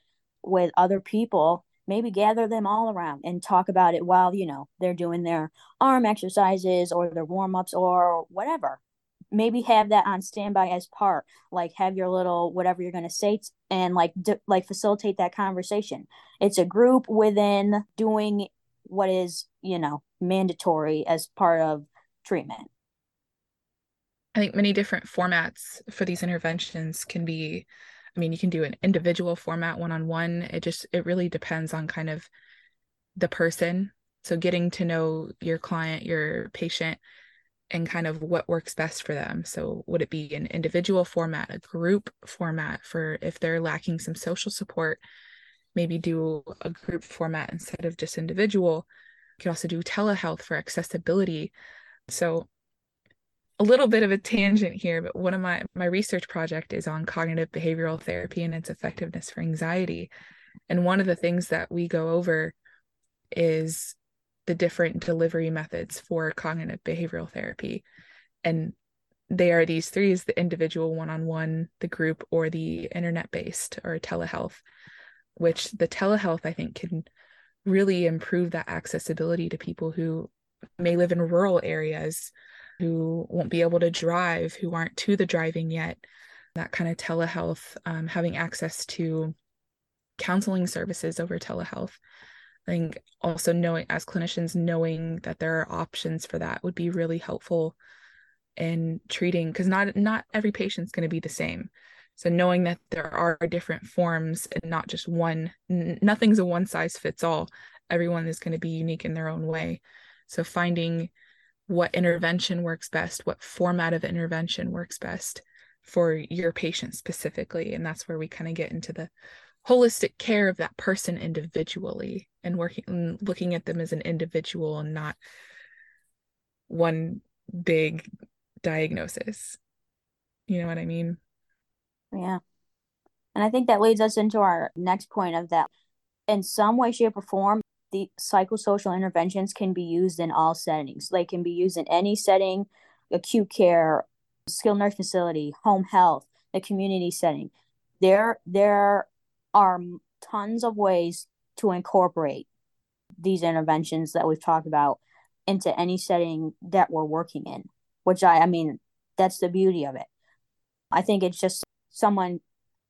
with other people maybe gather them all around and talk about it while you know they're doing their arm exercises or their warm-ups or whatever. Maybe have that on standby as part like have your little whatever you're going to say and like d- like facilitate that conversation. It's a group within doing what is you know mandatory as part of treatment. I think many different formats for these interventions can be I mean, you can do an individual format one on one. It just, it really depends on kind of the person. So getting to know your client, your patient, and kind of what works best for them. So, would it be an individual format, a group format for if they're lacking some social support? Maybe do a group format instead of just individual. You can also do telehealth for accessibility. So, a little bit of a tangent here, but one of my my research project is on cognitive behavioral therapy and its effectiveness for anxiety. And one of the things that we go over is the different delivery methods for cognitive behavioral therapy. And they are these three is the individual one-on-one, the group, or the internet-based or telehealth, which the telehealth I think can really improve that accessibility to people who may live in rural areas who won't be able to drive, who aren't to the driving yet, that kind of telehealth, um, having access to counseling services over telehealth. I think also knowing, as clinicians, knowing that there are options for that would be really helpful in treating, because not not every patient's going to be the same. So knowing that there are different forms and not just one, n- nothing's a one size fits all. Everyone is going to be unique in their own way. So finding what intervention works best, what format of intervention works best for your patient specifically. And that's where we kind of get into the holistic care of that person individually and working mm, looking at them as an individual and not one big diagnosis. You know what I mean? Yeah. And I think that leads us into our next point of that in some way, shape, or form, the psychosocial interventions can be used in all settings. They can be used in any setting, acute care, skilled nurse facility, home health, the community setting. There, there are tons of ways to incorporate these interventions that we've talked about into any setting that we're working in. Which I, I mean, that's the beauty of it. I think it's just someone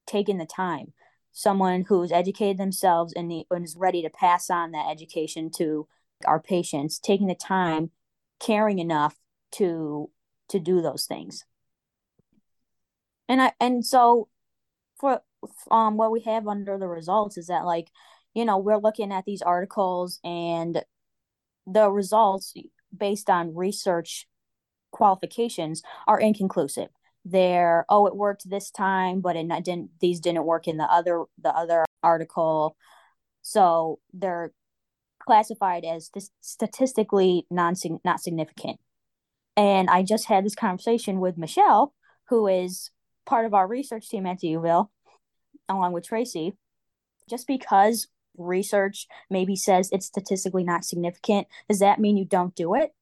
taking the time someone who's educated themselves and, the, and is ready to pass on that education to our patients, taking the time, caring enough to to do those things. And I and so for um what we have under the results is that like you know we're looking at these articles and the results based on research qualifications are inconclusive their oh it worked this time but it didn't these didn't work in the other the other article. So they're classified as statistically non not significant. And i just had this conversation with michelle who is part of our research team at D'Youville, along with tracy just because research maybe says it's statistically not significant does that mean you don't do it?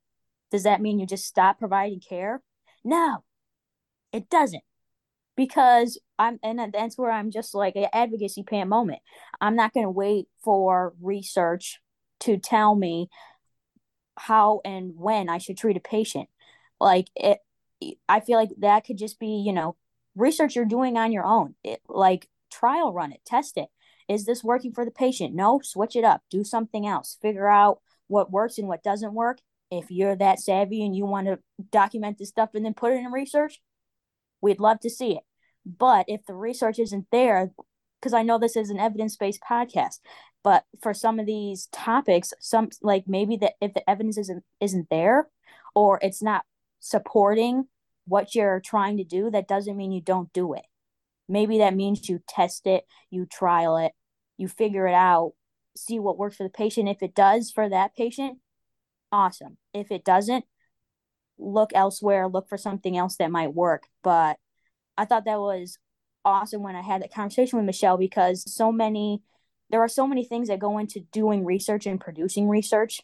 Does that mean you just stop providing care? No it doesn't because I'm and that's where I'm just like an advocacy pan moment. I'm not going to wait for research to tell me how and when I should treat a patient. Like it I feel like that could just be, you know, research you're doing on your own. It, like trial run it, test it. Is this working for the patient? No, switch it up. Do something else. Figure out what works and what doesn't work. If you're that savvy and you want to document this stuff and then put it in research, We'd love to see it. But if the research isn't there, because I know this is an evidence-based podcast, but for some of these topics, some like maybe that if the evidence isn't isn't there or it's not supporting what you're trying to do, that doesn't mean you don't do it. Maybe that means you test it, you trial it, you figure it out, see what works for the patient. If it does for that patient, awesome. If it doesn't, look elsewhere, look for something else that might work. But I thought that was awesome when I had that conversation with Michelle because so many there are so many things that go into doing research and producing research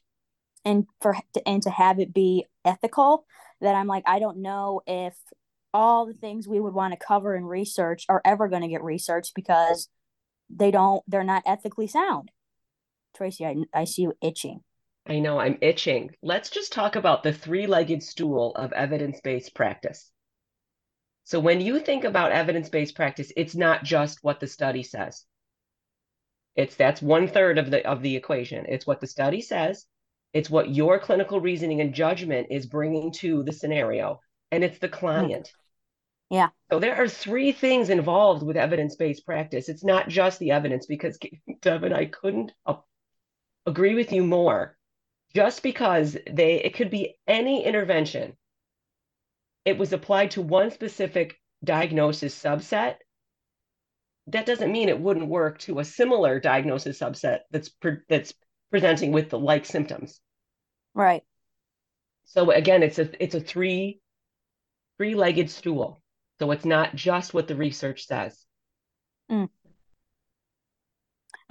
and for and to have it be ethical that I'm like I don't know if all the things we would want to cover in research are ever going to get researched because they don't they're not ethically sound. Tracy, I, I see you itching. I know I'm itching. Let's just talk about the three legged stool of evidence based practice. So, when you think about evidence based practice, it's not just what the study says. It's that's one third of the of the equation. It's what the study says. It's what your clinical reasoning and judgment is bringing to the scenario, and it's the mm-hmm. client. Yeah. So there are three things involved with evidence based practice. It's not just the evidence, because Devin, I couldn't uh, agree with you more just because they it could be any intervention it was applied to one specific diagnosis subset that doesn't mean it wouldn't work to a similar diagnosis subset that's pre- that's presenting with the like symptoms. Right. So again it's a it's a three three-legged stool. So it's not just what the research says. Mm.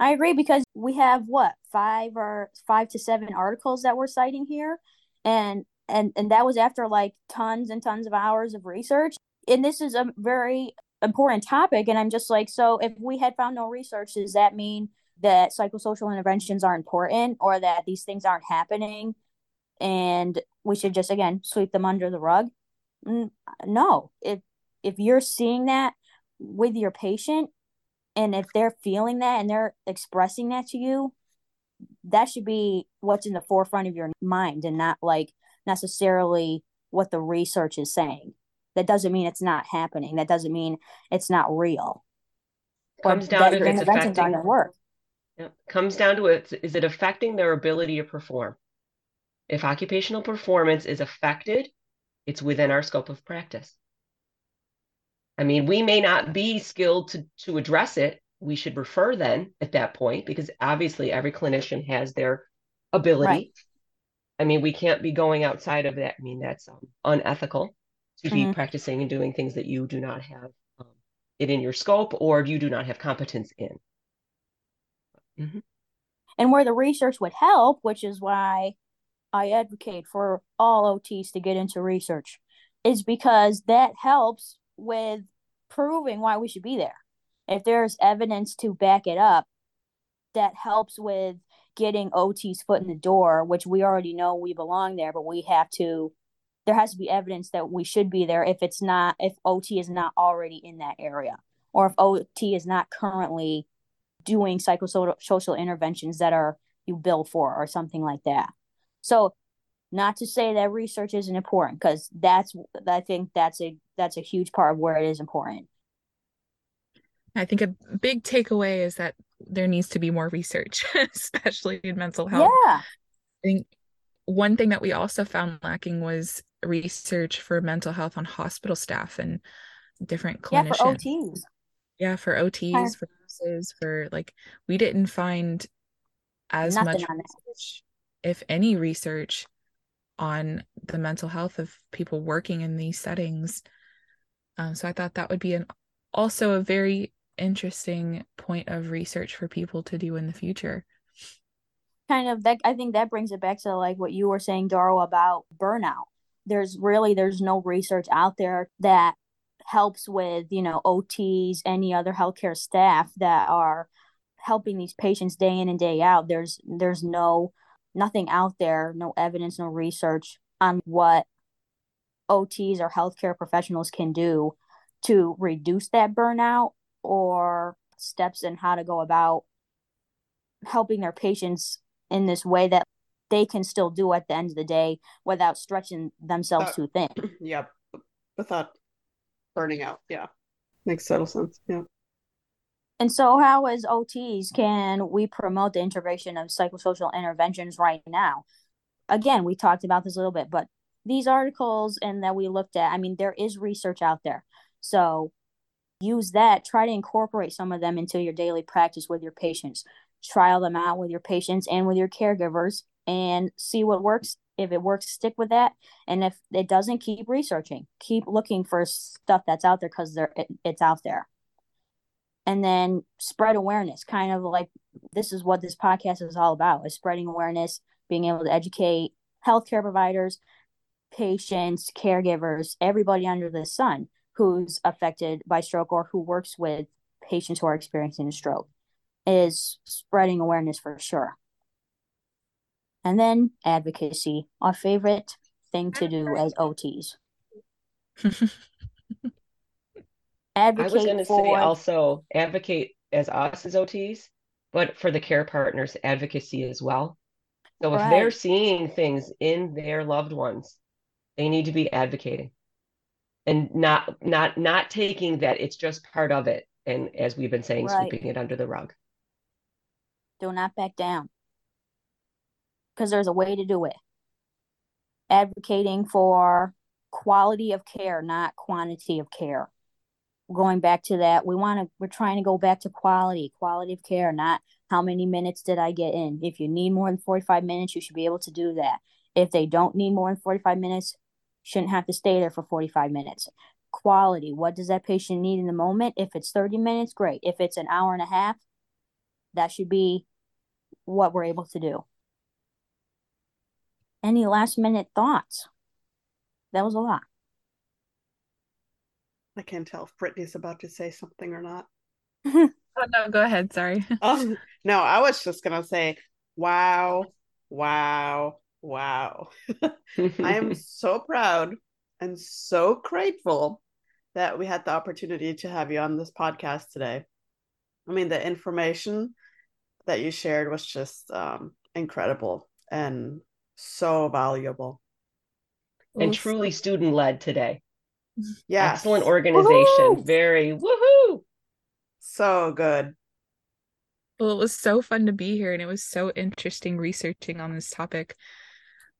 I agree because we have what five or five to seven articles that we're citing here, and and and that was after like tons and tons of hours of research. And this is a very important topic, and I'm just like, so if we had found no research, does that mean that psychosocial interventions are important or that these things aren't happening, and we should just again sweep them under the rug? No, if if you're seeing that with your patient and if they're feeling that and they're expressing that to you that should be what's in the forefront of your mind and not like necessarily what the research is saying. That doesn't mean it's not happening. That doesn't mean it's not real. Comes down to it's affecting work. Yeah. comes down to it is it affecting their ability to perform? If occupational performance is affected it's within our scope of practice I mean, we may not be skilled to, to address it. We should refer then at that point because obviously every clinician has their ability. Right. I mean, we can't be going outside of that. I mean, that's um, unethical to mm-hmm. be practicing and doing things that you do not have um, it in your scope or you do not have competence in. Mm-hmm. And where the research would help, which is why I advocate for all OTs to get into research, is because that helps with proving why we should be there. If there's evidence to back it up, that helps with getting OT's foot in the door, which we already know we belong there, but we have to there has to be evidence that we should be there if it's not if OT is not already in that area or if OT is not currently doing psychosocial interventions that are you bill for or something like that. So not to say that research isn't important because that's I think that's a that's a huge part of where it is important. I think a big takeaway is that there needs to be more research, especially in mental health. Yeah. I think one thing that we also found lacking was research for mental health on hospital staff and different clinicians. Yeah, for OTs. Yeah, for OTs, for nurses, for like we didn't find as much research, if any research on the mental health of people working in these settings. Um, so I thought that would be an also a very interesting point of research for people to do in the future. Kind of that I think that brings it back to like what you were saying, Doro, about burnout. There's really there's no research out there that helps with, you know, OTs, any other healthcare staff that are helping these patients day in and day out. There's there's no nothing out there, no evidence, no research on what OTs or healthcare professionals can do to reduce that burnout or steps in how to go about helping their patients in this way that they can still do at the end of the day without stretching themselves uh, too thin. Yeah, without burning out. Yeah, makes total sense. Yeah. And so, how as OTs can we promote the integration of psychosocial interventions right now? Again, we talked about this a little bit, but these articles and that we looked at, I mean, there is research out there. So use that, try to incorporate some of them into your daily practice with your patients. Trial them out with your patients and with your caregivers and see what works. If it works, stick with that. And if it doesn't, keep researching. Keep looking for stuff that's out there because there it, it's out there. And then spread awareness, kind of like this is what this podcast is all about: is spreading awareness, being able to educate healthcare providers, patients, caregivers, everybody under the sun who's affected by stroke or who works with patients who are experiencing a stroke is spreading awareness for sure. And then advocacy, our favorite thing to do as OTs. advocate I was going to for... say also advocate as us as OTs, but for the care partners, advocacy as well. So if right. they're seeing things in their loved ones they need to be advocating and not not not taking that it's just part of it. And as we've been saying right. sweeping it under the rug. Do not back down. Because there's a way to do it. Advocating for quality of care not quantity of care. Going back to that we want to we're trying to go back to quality quality of care not how many minutes did i get in. If you need more than 45 minutes you should be able to do that. If they don't need more than 45 minutes shouldn't have to stay there for 45 minutes. Quality, what does that patient need in the moment? If it's 30 minutes, great. If it's an hour and a half, that should be what we're able to do. Any last minute thoughts? That was a lot. I can't tell if Brittany's about to say something or not. oh no, go ahead. Sorry. um, no, I was just gonna say, wow, wow, Wow. I am so proud and so grateful that we had the opportunity to have you on this podcast today. I mean, the information that you shared was just um, incredible and so valuable. And truly student led today. Yeah. Excellent organization. Woo-hoo! Very woohoo. So good. Well, it was so fun to be here and it was so interesting researching on this topic.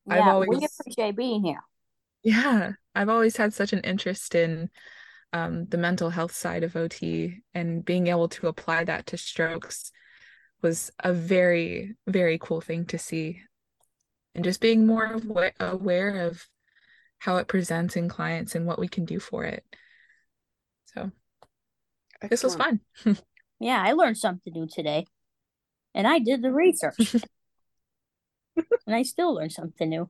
Yeah, I've always we appreciate being here. Yeah, I've always had such an interest in um, the mental health side of OT and being able to apply that to strokes was a very very cool thing to see and just being more aware of how it presents in clients and what we can do for it so Excellent. this was fun yeah i learned something new today and i did the research and I still learn something new.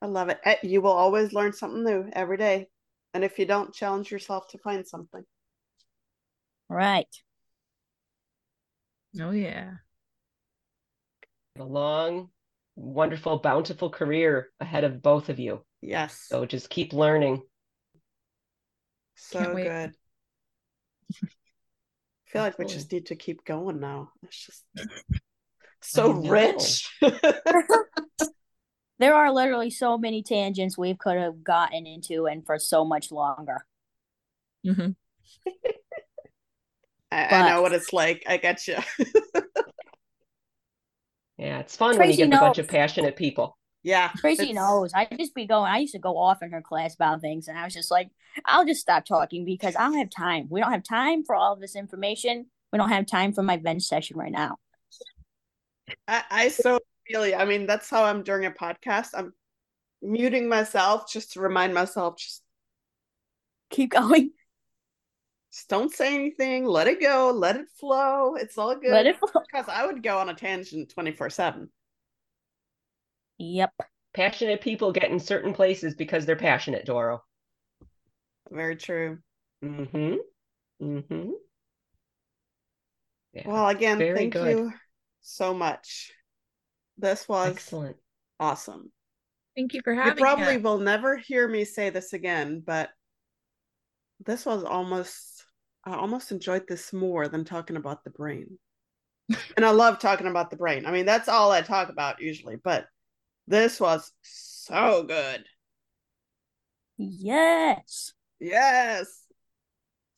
I love it. Eh, you will always learn something new every day. And if you don't, challenge yourself to find something. Right. Oh, yeah. A long, wonderful, bountiful career ahead of both of you. Yes. So just keep learning. So good. I feel like we just need to keep going now. It's just so rich. there are literally so many tangents we could have gotten into and for so much longer. Mm-hmm. I, I, know what it's like. I get you. yeah, it's fun Tracy when you get knows. a bunch of passionate people. Yeah. Tracy knows. I just be going, I used to go off in her class about things, and I was just like, I'll just stop talking because I don't have time. We don't have time for all of this information. We don't have time for my bench session right now. I, I so really. I mean, that's how I'm during a podcast. I'm muting myself just to remind myself, just keep going. Just don't say anything. Let it go. Let it flow. It's all good. Let it flow. Because I would go on a tangent 24 7. Yep. Passionate people get in certain places because they're passionate, Doro. Very true. Mm-hmm. Mm-hmm. Yeah. Well, again, Very thank good. you so much. This was excellent. Awesome. Thank you for having me. You probably will never hear me say this again, but this was almost I almost enjoyed this more than talking about the brain. and I love talking about the brain. I mean, that's all I talk about usually, but this was so good. Yes. Yes.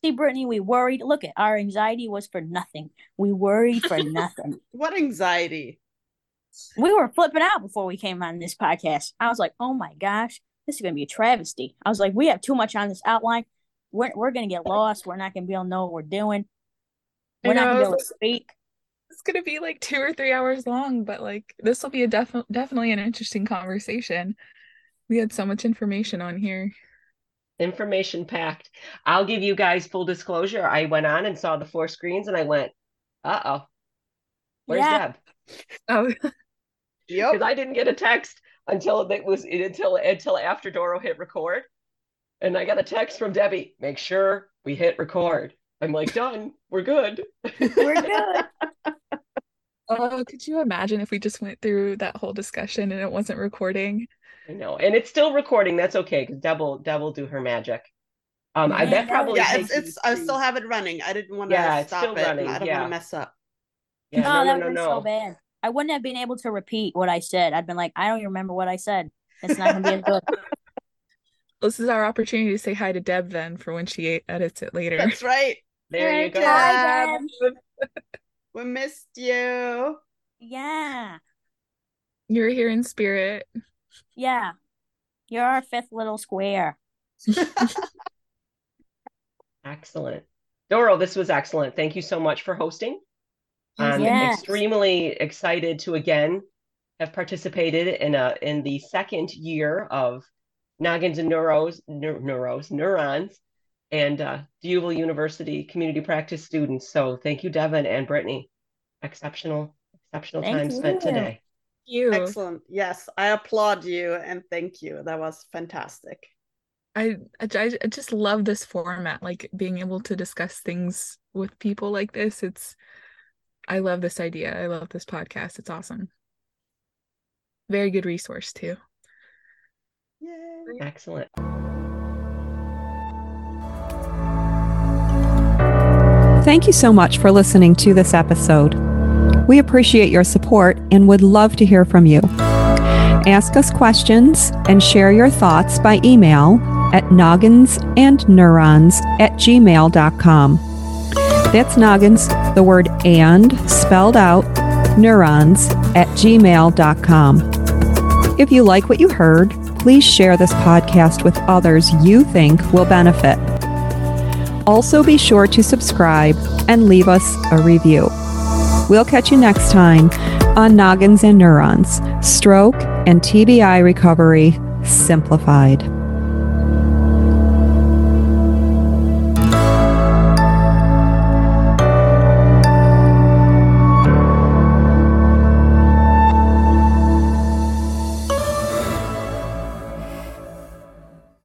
See, Brittany, we worried. Look at our anxiety was for nothing. We worried for nothing. What anxiety? we were flipping out before we came on this podcast. I was like, oh my gosh, this is going to be a travesty. I was like, we have too much on this outline. We're, we're going to get lost. We're not going to be able to know what we're doing. We're not going to be able to speak. It's gonna be like two or three hours long, but like this will be a def- definitely an interesting conversation. We had so much information on here. Information packed. I'll give you guys full disclosure. I went on and saw the four screens and I went, uh oh. Where's Yeah. Deb? Oh, Yep. Because I didn't get a text until it was until until after Doro hit record. And I got a text from Debbie, make sure we hit record. I'm like, done. We're good. We're good. oh, could you imagine if we just went through that whole discussion and it wasn't recording? I know. And it's still recording. That's okay, because Deb will Deb will do her magic. Um, I Yeah. bet probably yeah, it's it's I still have it running. I didn't want to Yeah, it's stop still it. running, I don't yeah. want to mess up. Yeah, oh, no, that no, would no, no. so bad. I wouldn't have been able to repeat what I said. I'd been like, I don't even remember what I said. It's not going to be as good. This is our opportunity to say hi to Deb then for when she edits it later. That's right. There Hey, you go. Hi, Deb. We missed you. Yeah. You're here in spirit. Yeah. You're our fifth little square. Excellent. Doro, this was excellent. Thank you so much for hosting. I'm Yes. extremely excited to again have participated in a in the second year of Noggins and Neuros, neur, Neuros, Neurons, and uh, D'Youville University community practice students. So thank you, Devin and Brittany. Exceptional, exceptional Thank time spent today. You. Excellent. Yes, I applaud you and thank you. That was fantastic. I, I I just love this format, like being able to discuss things with people like this. It's I love this idea. I love this podcast. It's awesome. Very good resource too. Yay. Excellent. Thank you so much for listening to this episode. We appreciate your support and would love to hear from you. Ask us questions and share your thoughts by email at nogginsandneurons at gmail.com. That's noggins, the word and spelled out, neurons at gmail.com. If you like what you heard, please share this podcast with others you think will benefit. Also, be sure to subscribe and leave us a review. We'll catch you next time on Noggins and Neurons Stroke and TBI Recovery Simplified.